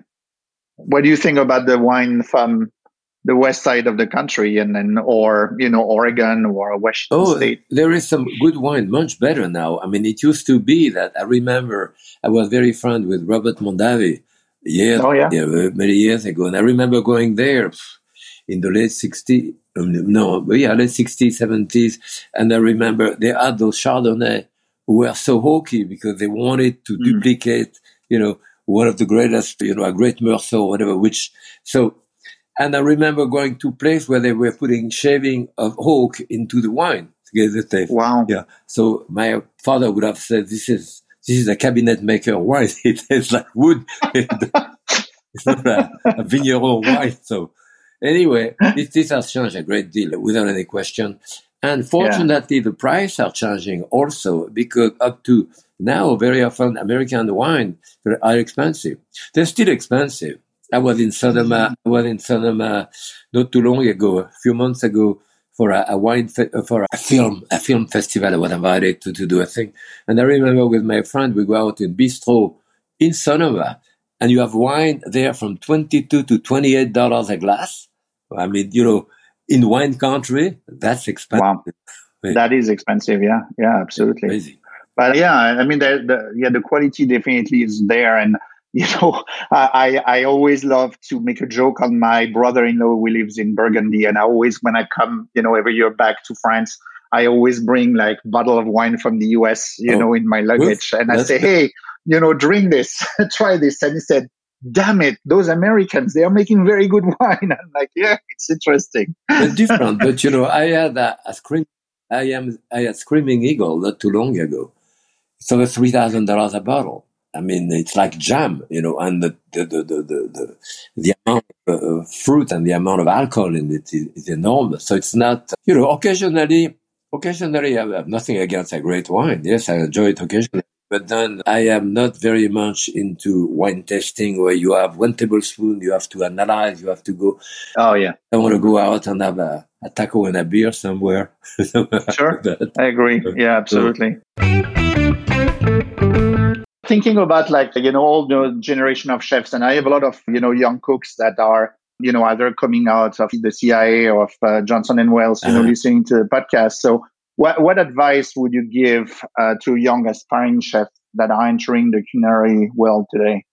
Speaker 3: What do you think about the wine from the west side of the country and then or you know Oregon or Washington oh, State?
Speaker 1: There is some good wine, much better now. I mean it used to be that I remember I was very friend with Robert Mondavi years oh, yeah. yeah. many years ago. And I remember going there in the late 60s um, no, but yeah, late 60s, 70s. And I remember they had those Chardonnay who were so hawky because they wanted to mm. duplicate, you know, one of the greatest, you know, a great Meursault, whatever, which, so, and I remember going to a place where they were putting shaving of oak into the wine to get the taste.
Speaker 3: Wow.
Speaker 1: Yeah. So my father would have said, this is, this is a cabinet maker wine. (laughs) It tastes like wood. (laughs) it's not a, a vigneron wine. So, Anyway, this, this has changed a great deal without any question. And fortunately, yeah. the price are changing also because up to now, very often American wine are expensive. They're still expensive. I was in Sonoma. Mm-hmm. I was in Sonoma not too long ago, a few months ago, for a, a wine fe- for a film a film festival. I was invited to, to do a thing, and I remember with my friend we go out in bistro in Sonoma, and you have wine there from twenty two to twenty eight dollars a glass I mean, you know, in wine country, that's expensive. Wow.
Speaker 3: That is expensive. Yeah. Yeah, absolutely. Crazy. But yeah, I mean, the, the, yeah, the quality definitely is there. And, (laughs) you know, I, I always love to make a joke on my brother-in-law who lives in Burgundy. And I always, when I come, you know, every year back to France, I always bring like bottle of wine from the US, you oh, know, in my luggage. And I say, hey, you know, drink this, (laughs) try this. And he said, damn it, those Americans, they are making very good (laughs) wine. I'm like, yeah, it's interesting.
Speaker 1: It's (laughs) different, but you know, I had a, a scream, I am, I had Screaming Eagle not too long ago. So it's three thousand dollars a bottle. I mean, it's like jam, you know, and the the the the the, the amount of uh, uh, fruit and the amount of alcohol in it is, is enormous. So it's not, you know, occasionally, occasionally I have nothing against a great wine. Yes, I enjoy it occasionally. But then I am not very much into wine testing where you have one tablespoon, you have to analyze, you have to go.
Speaker 3: Oh, yeah.
Speaker 1: I want to go out and have a, a taco and a beer somewhere. (laughs)
Speaker 3: sure. I agree. Yeah, absolutely. Thinking about like, you know, all the generation of chefs, and I have a lot of, you know, young cooks that are
Speaker 4: you know, either coming out of the CIA or of uh, Johnson and Wales, you uh-huh. know, listening to the podcast. So, what what advice would you give uh, to young aspiring chefs that are entering the culinary world today?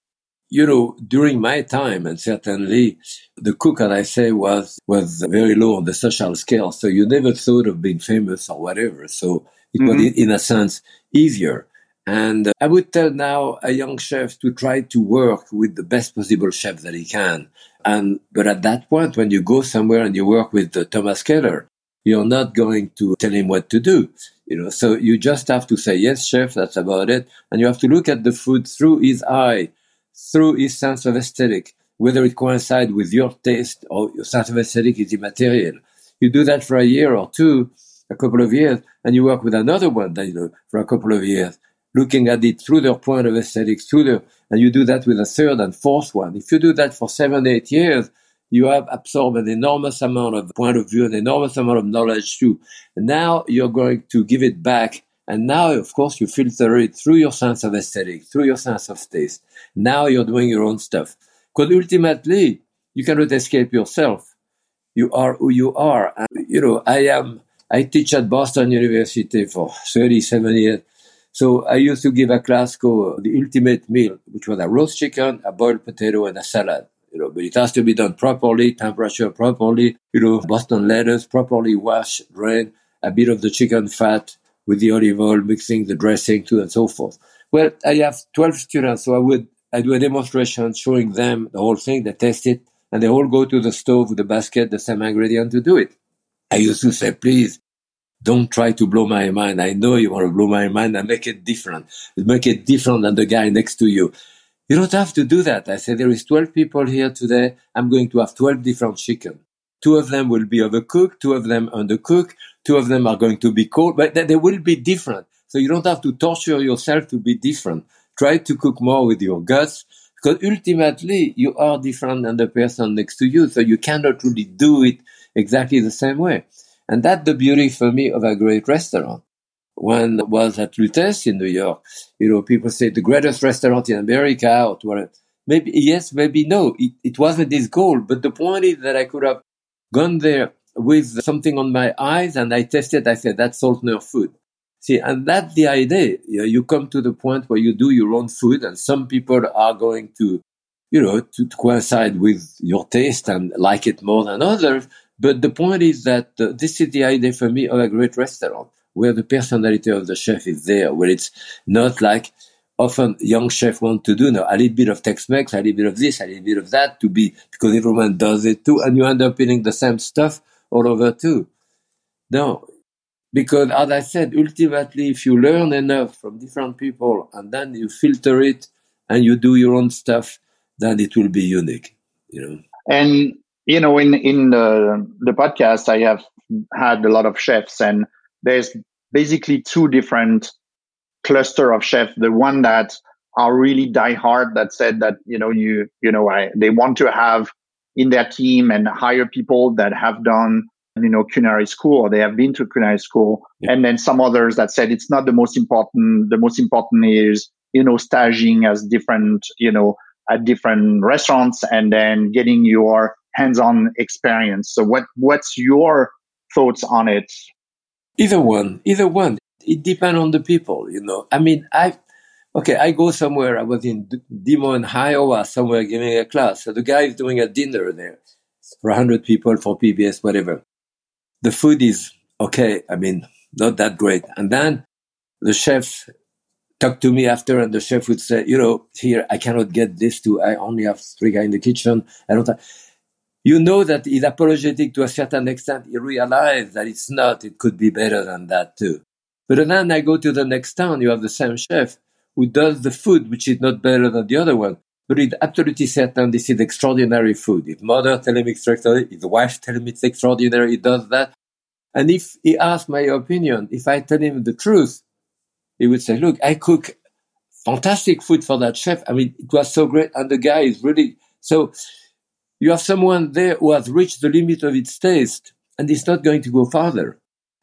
Speaker 1: You know, during my time, and certainly the cook, as I say, was was very low on the social scale. So you never thought of being famous or whatever. So it mm-hmm. was, in a sense, easier. And uh, I would tell now a young chef to try to work with the best possible chef that he can. And but at that point, when you go somewhere and you work with uh, Thomas Keller, you're not going to tell him what to do. You know, so you just have to say yes, chef. That's about it. And you have to look at the food through his eye, through his sense of aesthetic, whether it coincides with your taste or your sense of aesthetic is immaterial. You do that for a year or two, a couple of years, and you work with another one, that, you know, for a couple of years looking at it through their point of aesthetics, through their, and you do that with a third and fourth one. If you do that for seven, eight years, you have absorbed an enormous amount of point of view, an enormous amount of knowledge too. And now you're going to give it back. And now, of course, you filter it through your sense of aesthetic, through your sense of taste. Now you're doing your own stuff. Because ultimately, you cannot escape yourself. You are who you are. And, you know, I am, I teach at Boston University for 37 years. So I used to give a class called the ultimate meal, which was a roast chicken, a boiled potato, and a salad. You know, but it has to be done properly, temperature properly, you know, Boston lettuce, properly washed, drained, a bit of the chicken fat with the olive oil, mixing the dressing too, and so forth. Well, I have 12 students, so I would, I do a demonstration showing them the whole thing, they test it, and they all go to the stove with the basket, the same ingredient to do it. I used to say, please, don't try to blow my mind. I know you want to blow my mind and make it different. Make it different than the guy next to you. You don't have to do that. I said, there is 12 people here today. I'm going to have 12 different chicken. Two of them will be overcooked. Two of them undercooked. Two of them are going to be cold, but they will be different. So you don't have to torture yourself to be different. Try to cook more with your guts because ultimately you are different than the person next to you. So you cannot really do it exactly the same way. And that's the beauty for me of a great restaurant. When I was at Lutèce in New York, you know, people say the greatest restaurant in America or whatever. Maybe yes, maybe no. It, it wasn't this goal, but the point is that I could have gone there with something on my eyes and I tested. I said that's Soltner food. See, and that's the idea. You, know, you come to the point where you do your own food, and some people are going to, you know, to, to coincide with your taste and like it more than others. But the point is that uh, this is the idea for me of a great restaurant where the personality of the chef is there, where it's not like often young chefs want to do now a little bit of Tex-Mex, a little bit of this, a little bit of that to be because everyone does it too, and you end up eating the same stuff all over too. No, because as I said, ultimately, if you learn enough from different people and then you filter it and you do your own stuff, then it will be unique. You know.
Speaker 4: And you know, in in the the podcast, I have had a lot of chefs, and there's basically two different cluster of chefs. The one that are really die hard that said that you know you you know I, they want to have in their team and hire people that have done you know culinary school or they have been to culinary school yeah. and then some others that said it's not the most important the most important is you know staging as different you know at different restaurants and then getting your hands-on experience. So what what's your thoughts on it?
Speaker 1: Either one, either one. It depends on the people, you know. I mean, I okay, I go somewhere. I was in Des Moines, Iowa, somewhere giving a class. So the guy is doing a dinner there for hundred people for PBS, whatever. The food is okay. I mean, not that great. And then the chef talked to me after, and the chef would say, "You know, here I cannot get this to. I only have three guys in the kitchen. I don't." Have you know that he's apologetic to a certain extent. He realized that it's not, it could be better than that too. But then I go to the next town, you have the same chef who does the food, which is not better than the other one. But it's absolutely certain this is extraordinary food. His mother tell him it's extraordinary, his wife tell him it's extraordinary, he does that. And if he asks my opinion, if I tell him the truth, he would say, look, I cook fantastic food for that chef. I mean, it was so great. And the guy is really, so you have someone there who has reached the limit of its taste and is not going to go farther.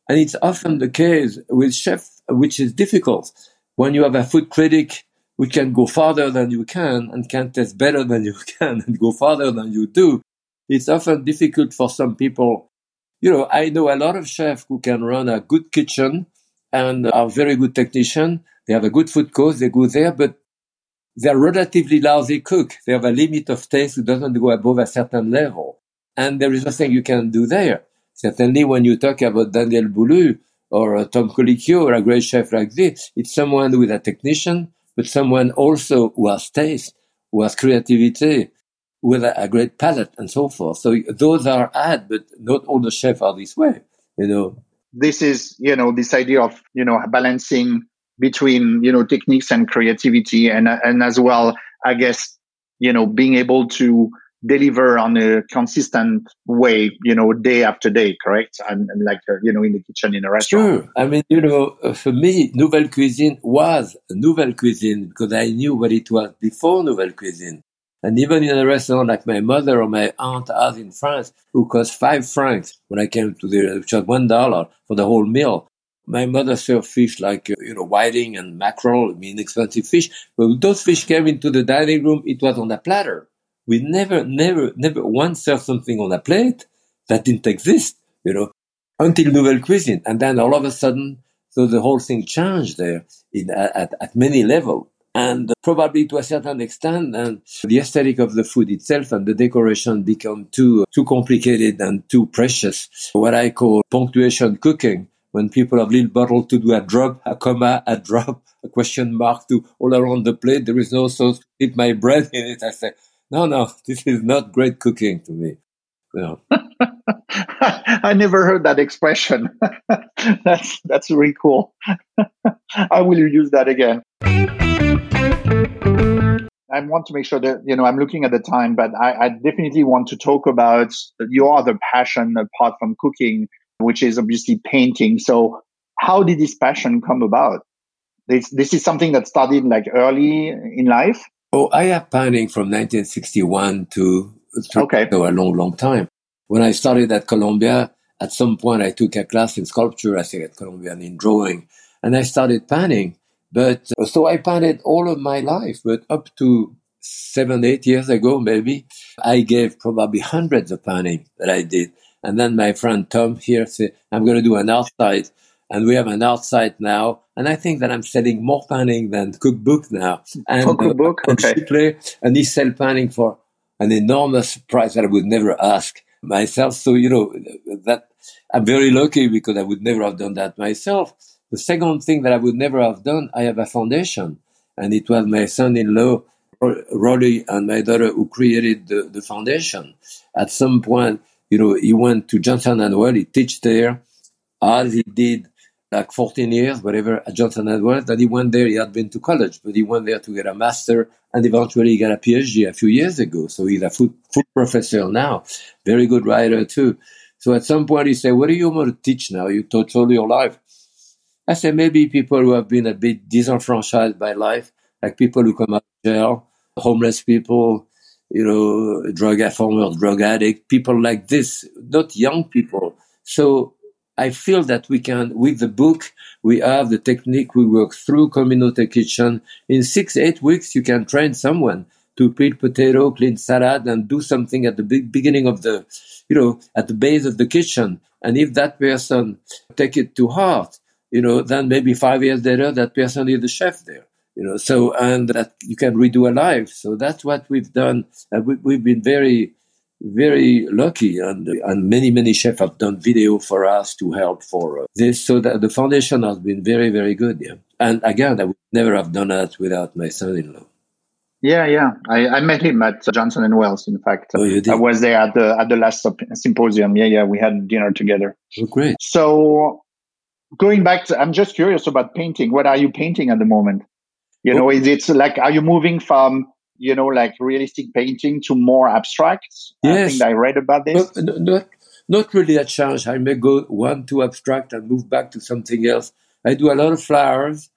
Speaker 1: And it's often the case with chefs, which is difficult. When you have a food critic who can go farther than you can and can taste better than you (laughs) can and go farther than you do, it's often difficult for some people. You know, I know a lot of chefs who can run a good kitchen and are very good technician. They have a good food course. They go there, but they're relatively lousy cook. They have a limit of taste who doesn't go above a certain level. And there is nothing you can do there. Certainly when you talk about Daniel Boulud or uh, Tom Colicchio or a great chef like this, it's someone with a technician, but someone also who has taste, who has creativity, with a, a great palate and so forth. So those are add, but not all the chefs are this way, you know.
Speaker 4: This is, you know, this idea of, you know, balancing between, you know, techniques and creativity and, and as well, I guess, you know, being able to deliver on a consistent way, you know, day after day, correct? And, and like, uh, you know, in the kitchen in a restaurant.
Speaker 1: Sure. I mean, you know, uh, for me, Nouvelle Cuisine was Nouvelle Cuisine because I knew what it was before Nouvelle Cuisine. And even in a restaurant like my mother or my aunt has in France, who cost five francs when I came to the, which was one dollar for the whole meal. My mother served fish like, you know, whiting and mackerel, I mean, expensive fish. But those fish came into the dining room, it was on a platter. We never, never, never once served something on a plate that didn't exist, you know, until Nouvelle Cuisine. And then all of a sudden, so the whole thing changed there in, at, at many levels and probably to a certain extent and the aesthetic of the food itself and the decoration become too too complicated and too precious what i call punctuation cooking when people have little bottle to do a drop a comma a drop a question mark to all around the plate there is no sauce dip my bread in it i say no no this is not great cooking to me know. (laughs)
Speaker 4: I never heard that expression. (laughs) that's that's really cool. (laughs) I will use that again. I want to make sure that, you know, I'm looking at the time, but I, I definitely want to talk about your other passion apart from cooking, which is obviously painting. So how did this passion come about? This, this is something that started like early in life.
Speaker 1: Oh, I have painting from 1961 to, to
Speaker 4: okay.
Speaker 1: a long, long time. When I started at Columbia, at some point I took a class in sculpture, I think at Columbia, and in drawing, and I started painting. But uh, so I painted all of my life, but up to seven, eight years ago, maybe, I gave probably hundreds of painting that I did. And then my friend Tom here said, I'm going to do an outside. And we have an outside now. And I think that I'm selling more painting than cookbook now. And,
Speaker 4: oh, cookbook? Uh, okay.
Speaker 1: And, and he sell painting for an enormous price that I would never ask myself. So, you know, that I'm very lucky because I would never have done that myself. The second thing that I would never have done, I have a foundation, and it was my son-in-law, Rollie, and my daughter who created the, the foundation. At some point, you know, he went to Johnson and Wales, he teach there, as he did like 14 years, whatever, at Johnson and Wales. That he went there, he had been to college, but he went there to get a master and eventually he got a PhD a few years ago. So he's a food, food professor now, very good writer too. So at some point he said, what do you want to teach now? You taught all your life. I said, maybe people who have been a bit disenfranchised by life, like people who come out of jail, homeless people, you know, drug former drug addict, people like this, not young people. So I feel that we can, with the book, we have the technique, we work through Communauté Kitchen. In six, eight weeks, you can train someone to peel potato, clean salad, and do something at the beginning of the, you know, at the base of the kitchen. And if that person take it to heart, you know, then maybe five years later, that person is the chef there, you know, so, and that you can redo a life. So that's what we've done. And we, have been very, very lucky and, and many, many chefs have done video for us to help for uh, this. So that the foundation has been very, very good. Yeah. And again, I would never have done that without my son-in-law.
Speaker 4: Yeah, yeah. I, I met him at Johnson and Wales. In fact,
Speaker 1: oh, you did?
Speaker 4: I was there at the at the last symposium. Yeah, yeah. We had dinner together.
Speaker 1: Oh, great.
Speaker 4: So going back to, I'm just curious about painting. What are you painting at the moment? You know, is it like, are you moving from, you know, like realistic painting to more abstract?
Speaker 1: Yes.
Speaker 4: I think I read about this.
Speaker 1: Not, not, not really a challenge. I may go one to abstract and move back to something else. I do a lot of flowers.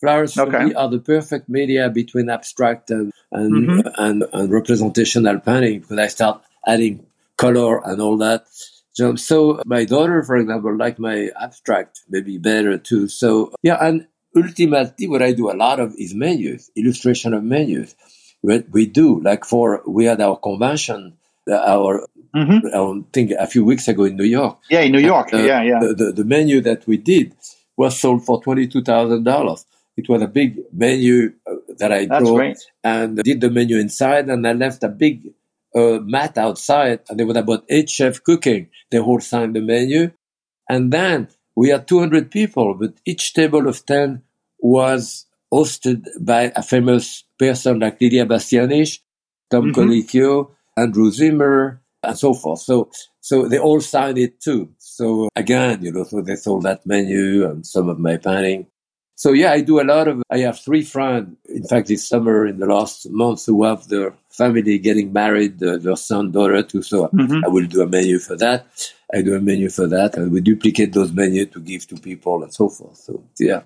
Speaker 1: Flowers for okay. me are the perfect media between abstract and and, mm-hmm. and, and representational painting because I start adding color and all that. So my daughter, for example, like my abstract, maybe better too. So yeah, and ultimately what I do a lot of is menus, illustration of menus. What we do, like for, we had our convention our
Speaker 4: Mhm.
Speaker 1: I think a few weeks ago in New York.
Speaker 4: Yeah, in New York.
Speaker 1: Uh,
Speaker 4: yeah, yeah.
Speaker 1: The, the, the menu that we did was sold for $22,000. It was a big menu uh, that I
Speaker 4: That's great.
Speaker 1: and did the menu inside and I left a big uh, mat outside and there was about eight chefs cooking. They all signed the menu. And then we had 200 people, but each table of 10 was hosted by a famous person like Lidia Bastianich, Tom
Speaker 4: Mhm.
Speaker 1: Colicchio, Andrew Zimmern, and so forth. So, so they all signed it too. So again, you know, so they sold that menu and some of my painting. So yeah, I do a lot of, I have three friends, in fact, this summer in the last month who have their family getting married, uh, their son, daughter too. So
Speaker 4: Mhm.
Speaker 1: I will do a menu for that. I do a menu for that and we duplicate those menus to give to people and so forth. So yeah.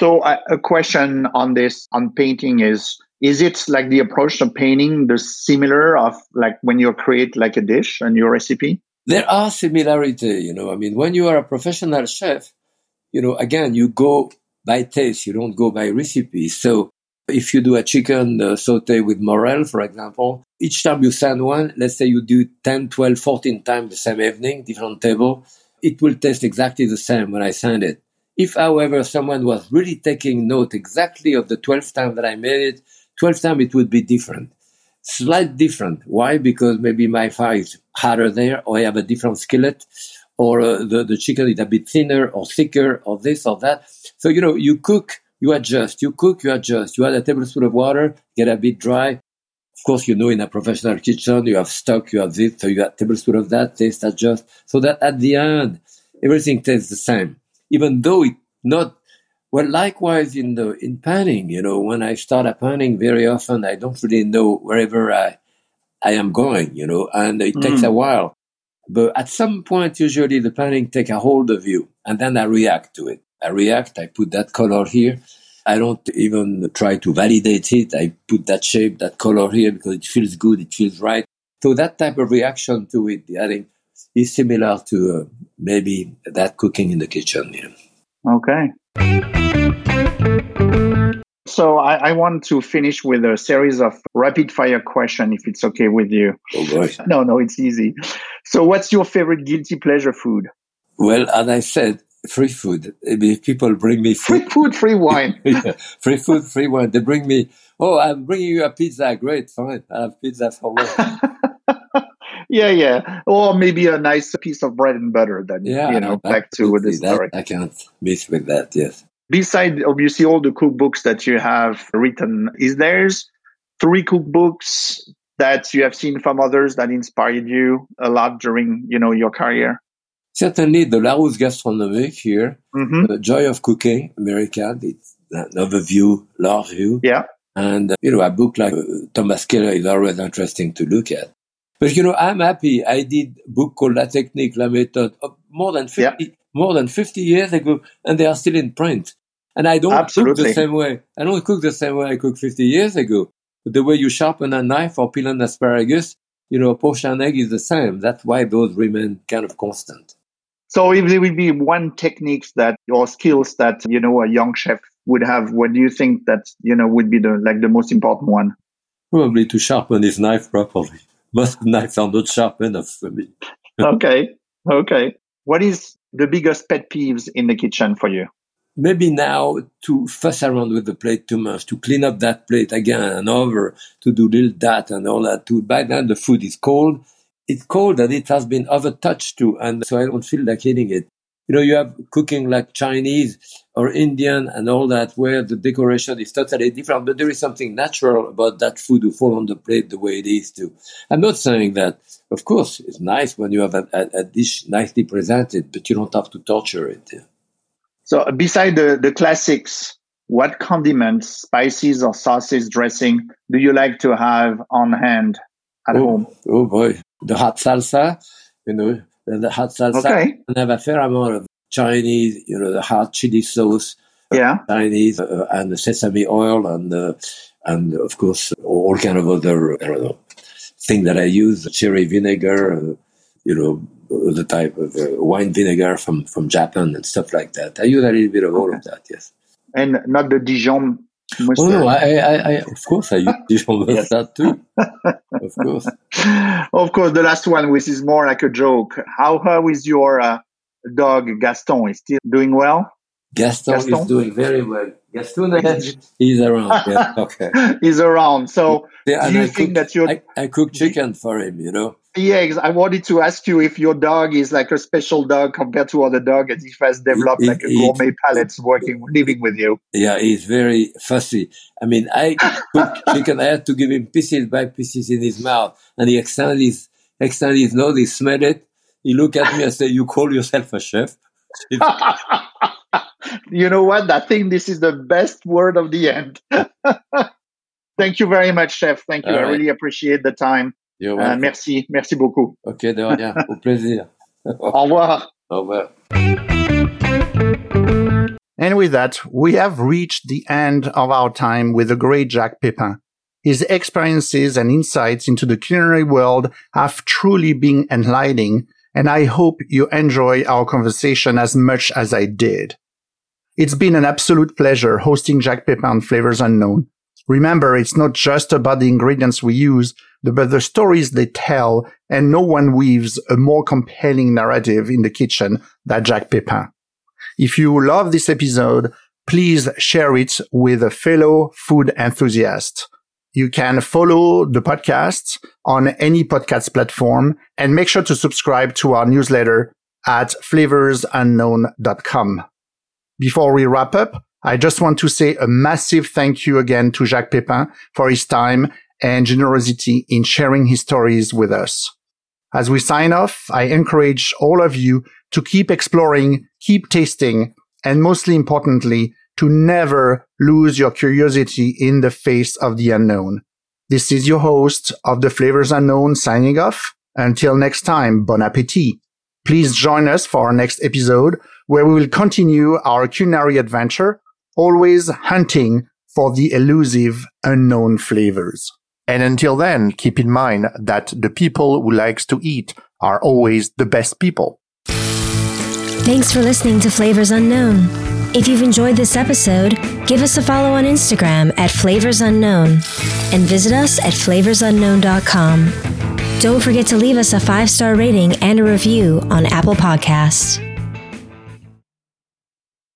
Speaker 4: So uh, a question on this on painting is is it like the approach of painting the similar of like when you create like a dish and your recipe?
Speaker 1: There are similarity, you know. I mean, when you are a professional chef, you know, again, you go by taste, you don't go by recipe. So if you do a chicken uh, saute with morel, for example, each time you send one, let's say you do 10, 12, 14 times the same evening, different table, it will taste exactly the same when I send it. If, however, someone was really taking note exactly of the 12th time that I made it, 12th time it would be different. Slight different. Why? Because maybe my fire is harder there, or I have a different skillet, or uh, the, the chicken is a bit thinner or thicker, or this or that. So, you know, you cook, you adjust. You cook, you adjust. You add a tablespoon of water, get a bit dry. Of course, you know, in a professional kitchen, you have stock, you have this, so you add a tablespoon of that, taste adjust. So that at the end, everything tastes the same, even though it not well, likewise in the in panning, you know, when I start a panning, very often I don't really know wherever I I am going, you know, and it takes
Speaker 4: Mm.
Speaker 1: a while. But at some point, usually the panning take a hold of you, and then I react to it. I react. I put that color here. I don't even try to validate it. I put that shape, that color here because it feels good. It feels right. So that type of reaction to it, I think, is similar to uh, maybe that cooking in the kitchen. You know.
Speaker 4: Okay. So I, I want to finish with a series of rapid fire question, if it's okay with you.
Speaker 1: Oh boy.
Speaker 4: No, no, it's easy. So what's your favorite guilty pleasure food?
Speaker 1: Well, as I said, free food. People bring me
Speaker 4: Free
Speaker 1: food,
Speaker 4: food, free (laughs) wine.
Speaker 1: yeah, free food, free wine. They bring me, oh, I'm bringing you a pizza. Great, fine. I have pizza for long. (laughs)
Speaker 4: yeah, yeah. Or maybe a nice piece of bread and butter then,
Speaker 1: Yeah,
Speaker 4: you know, back to
Speaker 1: with this
Speaker 4: story.
Speaker 1: I can't miss with that. Yes.
Speaker 4: Beside obviously all the cookbooks that you have written, is there's three cookbooks that you have seen from others that inspired you a lot during, you know, your career?
Speaker 1: Certainly, the Larousse Gastronomique here,
Speaker 4: hmm
Speaker 1: the Joy of Cooking, American, it's an overview, large view.
Speaker 4: Yeah.
Speaker 1: And, uh, you know, a book like uh, Thomas Keller is always interesting to look at. But, you know, I'm happy. I did a book called La Technique, La Méthode uh, more than 50, more than 50 years ago, and they are still in print. And I don't cook the same way. I don't cook the same way I cooked 50 years ago. But the way you sharpen a knife or peel an asparagus, you know, a poached an egg is the same. That's why those remain kind of constant.
Speaker 4: So if there would be one technique that or skills that, you know, a young chef would have, what do you think that, you know, would be the like the most important one?
Speaker 1: Probably to sharpen his knife properly. (laughs) Most knives are not sharp enough for me. (laughs)
Speaker 4: okay. Okay. What is the biggest pet peeves in the kitchen for you?
Speaker 1: maybe now to fuss around with the plate too much, to clean up that plate again and over, to do little that and all that. To by then the food is cold. It's cold and it has been overtouched too, and so I don't feel like eating it. You know, you have cooking like Chinese or Indian and all that, where the decoration is totally different, but there is something natural about that food to fall on the plate the way it is too. I'm not saying that, of course, it's nice when you have a, a, a dish nicely presented, but you don't have to torture it.
Speaker 4: So beside the, the classics, what condiments, spices or sauces, dressing do you like to have on hand at
Speaker 1: oh,
Speaker 4: home?
Speaker 1: Oh boy, the hot salsa, you know, the, hot salsa.
Speaker 4: Okay.
Speaker 1: And have a fair amount of Chinese, you know, the hot chili sauce,
Speaker 4: Yeah.
Speaker 1: Chinese, uh, and the sesame oil, and uh, and of course all kind of other I don't know thing that I use, the cherry vinegar, uh, you know, the type of uh, wine vinegar from from Japan and stuff like that. I use a little bit of all of that. Yes.
Speaker 4: And not the Dijon
Speaker 1: Oh no, I, I, I, of course I use (laughs) yes. that too. of course. (laughs)
Speaker 3: Of course, the last one, which is more like a joke. How how is your uh, dog Gaston? Is still doing well?
Speaker 1: Gaston, Gaston, is doing very well. Gaston, he's around. (laughs) Yeah, okay.
Speaker 3: he's around. So, yeah, do you I think cook, that you
Speaker 1: I, I cook chicken for him, you know?
Speaker 3: Yeah, I wanted to ask you if your dog is like a special dog compared to other dogs, and if has developed like a gourmet palate working, living with you.
Speaker 1: Yeah, he's very fussy. I mean, I cook (laughs) chicken. I had to give him pieces by pieces in his mouth, and he extended his extended his nose. He smelled it. He looked at me and said, "You call yourself a chef?" (laughs) (laughs)
Speaker 3: you know what? I think this is the best word of the end. (laughs) Thank you very much, chef. Thank you. All I right. really appreciate the time. Euh, merci, merci beaucoup.
Speaker 1: Ok, de rien. (laughs) Au plaisir.
Speaker 3: Au revoir.
Speaker 1: Au revoir.
Speaker 3: And with that, we have reached the end of our time with the great Jacques Pepin. His experiences and insights into the culinary world have truly been enlightening, and I hope you enjoy our conversation as much as I did. It's been an absolute pleasure hosting Jacques Pepin on Flavors Unknown. Remember, it's not just about the ingredients we use, but the stories they tell, and no one weaves a more compelling narrative in the kitchen than Jacques Pepin. If you love this episode, please share it with a fellow food enthusiast. You can follow the podcast on any podcast platform and make sure to subscribe to our newsletter at flavorsunknown.com. Before we wrap up, I just want to say a massive thank you again to Jacques Pepin for his time and generosity in sharing his stories with us. As we sign off, I encourage all of you to keep exploring, keep tasting, and mostly importantly, to never lose your curiosity in the face of the unknown. This is your host of the Flavors Unknown signing off. Until next time, bon appetit. Please join us for our next episode where we will continue our culinary adventure always hunting for the elusive unknown flavors. And until then, keep in mind that the people who likes to eat are always the best people.
Speaker 2: Thanks for listening to Flavors Unknown. If you've enjoyed this episode, give us a follow on Instagram at Flavors Unknown and visit us at flavorsunknown.com. Don't forget to leave us a five star rating and a review on Apple Podcasts.